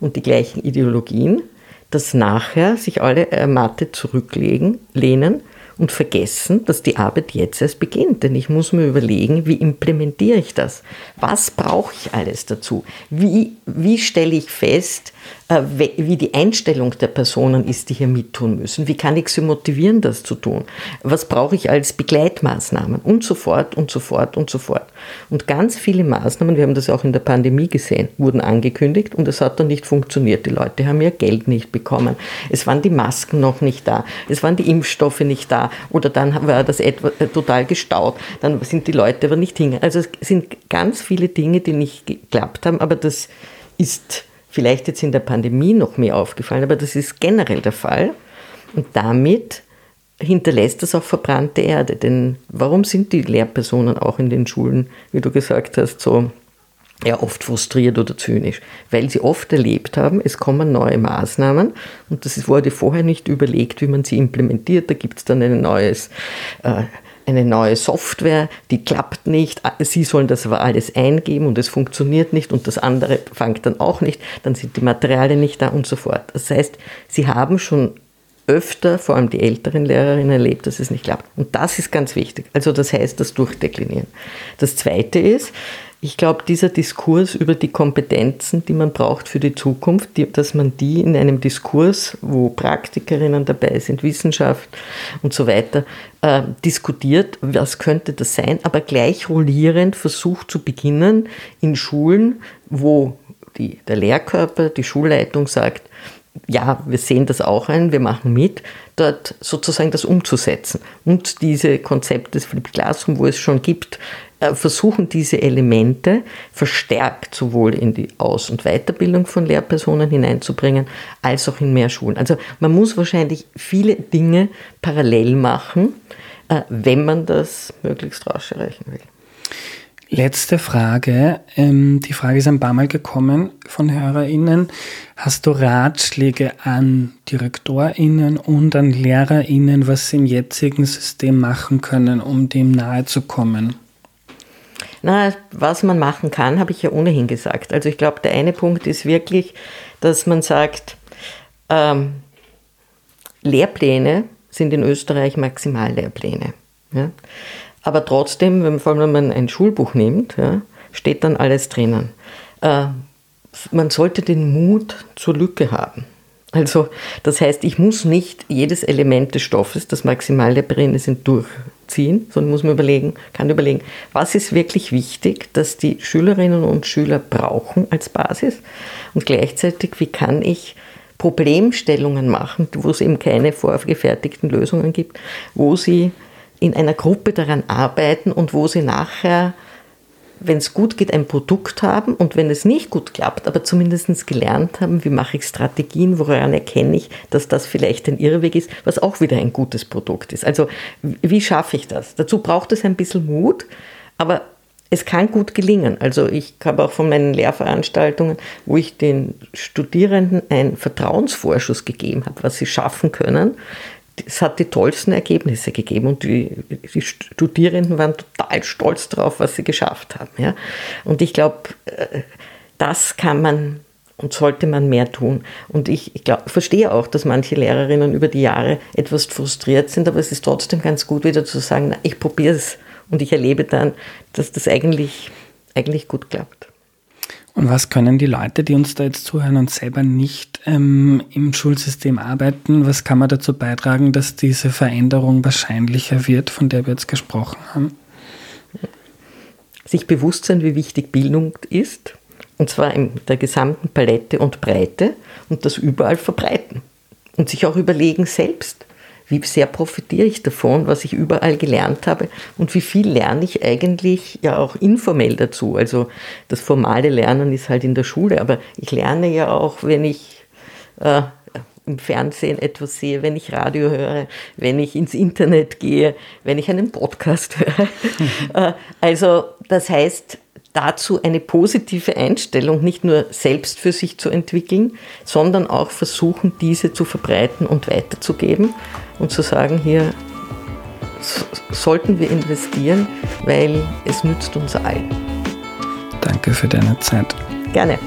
und die gleichen Ideologien, dass nachher sich alle ermattet zurücklegen, lehnen und vergessen, dass die Arbeit jetzt erst beginnt. Denn ich muss mir überlegen, wie implementiere ich das? Was brauche ich alles dazu? Wie, wie stelle ich fest, äh, wie die Einstellung der Personen ist, die hier mittun müssen. Wie kann ich sie motivieren, das zu tun? Was brauche ich als Begleitmaßnahmen? Und so fort und so fort und so fort. Und ganz viele Maßnahmen, wir haben das auch in der Pandemie gesehen, wurden angekündigt und es hat dann nicht funktioniert. Die Leute haben ihr Geld nicht bekommen. Es waren die Masken noch nicht da. Es waren die Impfstoffe nicht da. Oder dann war das etwa äh, total gestaut. Dann sind die Leute aber nicht hingegangen. Also es sind ganz viele Dinge, die nicht geklappt haben, aber das ist vielleicht jetzt in der Pandemie noch mehr aufgefallen, aber das ist generell der Fall. Und damit hinterlässt das auch verbrannte Erde. Denn warum sind die Lehrpersonen auch in den Schulen, wie du gesagt hast, so ja, oft frustriert oder zynisch? Weil sie oft erlebt haben, es kommen neue Maßnahmen und das wurde vorher nicht überlegt, wie man sie implementiert. Da gibt es dann ein neues. Äh, eine neue Software, die klappt nicht, Sie sollen das aber alles eingeben und es funktioniert nicht und das andere fängt dann auch nicht, dann sind die Materialien nicht da und so fort. Das heißt, Sie haben schon öfter, vor allem die älteren Lehrerinnen, erlebt, dass es nicht klappt. Und das ist ganz wichtig. Also das heißt, das Durchdeklinieren. Das Zweite ist, ich glaube, dieser Diskurs über die Kompetenzen, die man braucht für die Zukunft, die, dass man die in einem Diskurs, wo Praktikerinnen dabei sind, Wissenschaft und so weiter, äh, diskutiert, was könnte das sein, aber gleich rollierend versucht zu beginnen in Schulen, wo die, der Lehrkörper, die Schulleitung sagt, ja, wir sehen das auch ein, wir machen mit, dort sozusagen das umzusetzen. Und diese Konzepte des Flip Classroom, wo es schon gibt, versuchen diese Elemente verstärkt sowohl in die Aus- und Weiterbildung von Lehrpersonen hineinzubringen, als auch in mehr Schulen. Also man muss wahrscheinlich viele Dinge parallel machen, äh, wenn man das möglichst rasch erreichen will. Letzte Frage. Ähm, die Frage ist ein paar Mal gekommen von HörerInnen. Hast du Ratschläge an DirektorInnen und an LehrerInnen, was sie im jetzigen System machen können, um dem nahe zu kommen? Na, was man machen kann, habe ich ja ohnehin gesagt. Also ich glaube, der eine Punkt ist wirklich, dass man sagt, ähm, Lehrpläne sind in Österreich Maximallehrpläne. Ja? Aber trotzdem, wenn, vor allem wenn man ein Schulbuch nimmt, ja, steht dann alles drinnen. Äh, man sollte den Mut zur Lücke haben. Also das heißt, ich muss nicht jedes Element des Stoffes, das Maximallehrpläne sind, durchziehen, sondern muss mir überlegen, kann überlegen, was ist wirklich wichtig, dass die Schülerinnen und Schüler brauchen als Basis? Und gleichzeitig, wie kann ich Problemstellungen machen, wo es eben keine vorgefertigten Lösungen gibt, wo sie in einer Gruppe daran arbeiten und wo sie nachher, wenn es gut geht, ein Produkt haben und wenn es nicht gut klappt, aber zumindest gelernt haben, wie mache ich Strategien, woran erkenne ich, dass das vielleicht ein Irrweg ist, was auch wieder ein gutes Produkt ist. Also wie schaffe ich das? Dazu braucht es ein bisschen Mut, aber es kann gut gelingen. Also ich habe auch von meinen Lehrveranstaltungen, wo ich den Studierenden einen Vertrauensvorschuss gegeben habe, was sie schaffen können. Es hat die tollsten Ergebnisse gegeben und die, die Studierenden waren total stolz darauf, was sie geschafft haben. Ja. Und ich glaube, äh, das kann man und sollte man mehr tun. Und ich, ich glaub, verstehe auch, dass manche Lehrerinnen über die Jahre etwas frustriert sind, aber es ist trotzdem ganz gut, wieder zu sagen, na, ich probiere es und ich erlebe dann, dass das eigentlich, eigentlich gut klappt. Und was können die Leute, die uns da jetzt zuhören und selber nicht ähm, im Schulsystem arbeiten, was kann man dazu beitragen, dass diese Veränderung wahrscheinlicher wird, von der wir jetzt gesprochen haben? Sich bewusst sein, wie wichtig Bildung ist, und zwar in der gesamten Palette und Breite und das überall verbreiten. Und sich auch überlegen selbst, wie sehr profitiere ich davon, was ich überall gelernt habe und wie viel lerne ich eigentlich ja auch informell dazu. Also das formale Lernen ist halt in der Schule, aber ich lerne ja auch, wenn ich äh, im Fernsehen etwas sehe, wenn ich Radio höre, wenn ich ins Internet gehe, wenn ich einen Podcast höre. Mhm. also das heißt, dazu eine positive Einstellung nicht nur selbst für sich zu entwickeln, sondern auch versuchen, diese zu verbreiten und weiterzugeben und zu sagen, hier sollten wir investieren, weil es nützt uns allen. Danke für deine Zeit. Gerne.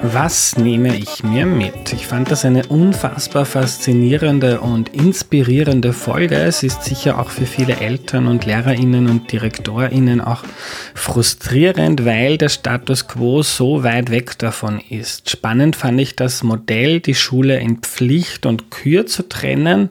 Was nehme ich mir mit? Ich fand das eine unfassbar faszinierende und inspirierende Folge. Es ist sicher auch für viele Eltern und Lehrerinnen und Direktorinnen auch frustrierend, weil der Status quo so weit weg davon ist. Spannend fand ich das Modell, die Schule in Pflicht und Kür zu trennen.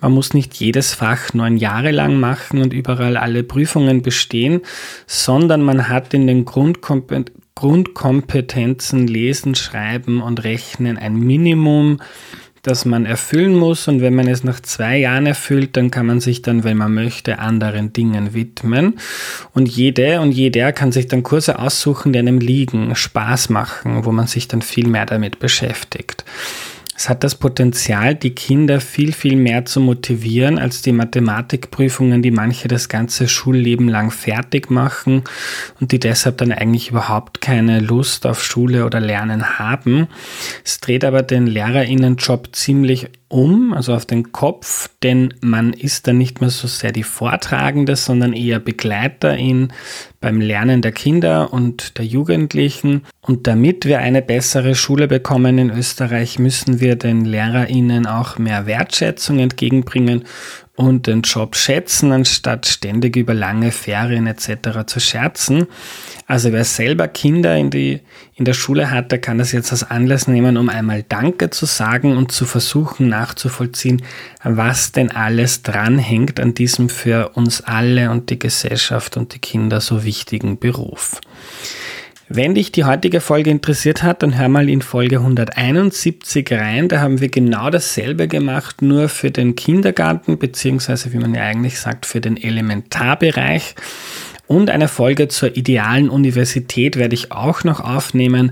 Man muss nicht jedes Fach neun Jahre lang machen und überall alle Prüfungen bestehen, sondern man hat in den Grundkompetenzen Grundkompetenzen Lesen, Schreiben und Rechnen ein Minimum, das man erfüllen muss. Und wenn man es nach zwei Jahren erfüllt, dann kann man sich dann, wenn man möchte, anderen Dingen widmen. Und jede und jeder kann sich dann Kurse aussuchen, die einem liegen, Spaß machen, wo man sich dann viel mehr damit beschäftigt. Es hat das Potenzial, die Kinder viel, viel mehr zu motivieren als die Mathematikprüfungen, die manche das ganze Schulleben lang fertig machen und die deshalb dann eigentlich überhaupt keine Lust auf Schule oder Lernen haben. Es dreht aber den Lehrerinnenjob ziemlich um, also auf den Kopf, denn man ist dann nicht mehr so sehr die Vortragende, sondern eher Begleiterin beim Lernen der Kinder und der Jugendlichen. Und damit wir eine bessere Schule bekommen in Österreich, müssen wir den Lehrerinnen auch mehr Wertschätzung entgegenbringen und den Job schätzen, anstatt ständig über lange Ferien etc. zu scherzen. Also wer selber Kinder in, die, in der Schule hat, der kann das jetzt als Anlass nehmen, um einmal Danke zu sagen und zu versuchen nachzuvollziehen, was denn alles dranhängt an diesem für uns alle und die Gesellschaft und die Kinder so wichtigen Beruf. Wenn dich die heutige Folge interessiert hat, dann hör mal in Folge 171 rein. Da haben wir genau dasselbe gemacht, nur für den Kindergarten, beziehungsweise wie man ja eigentlich sagt, für den Elementarbereich. Und eine Folge zur idealen Universität werde ich auch noch aufnehmen,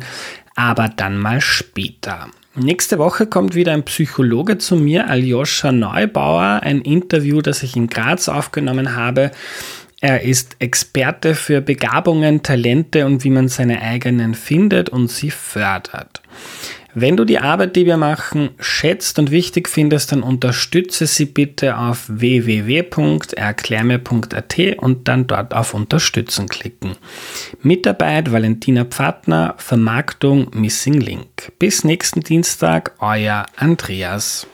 aber dann mal später. Nächste Woche kommt wieder ein Psychologe zu mir, Aljoscha Neubauer, ein Interview, das ich in Graz aufgenommen habe. Er ist Experte für Begabungen, Talente und wie man seine eigenen findet und sie fördert. Wenn du die Arbeit, die wir machen, schätzt und wichtig findest, dann unterstütze sie bitte auf www.erklärme.at und dann dort auf Unterstützen klicken. Mitarbeit Valentina Pfattner, Vermarktung Missing Link. Bis nächsten Dienstag, euer Andreas.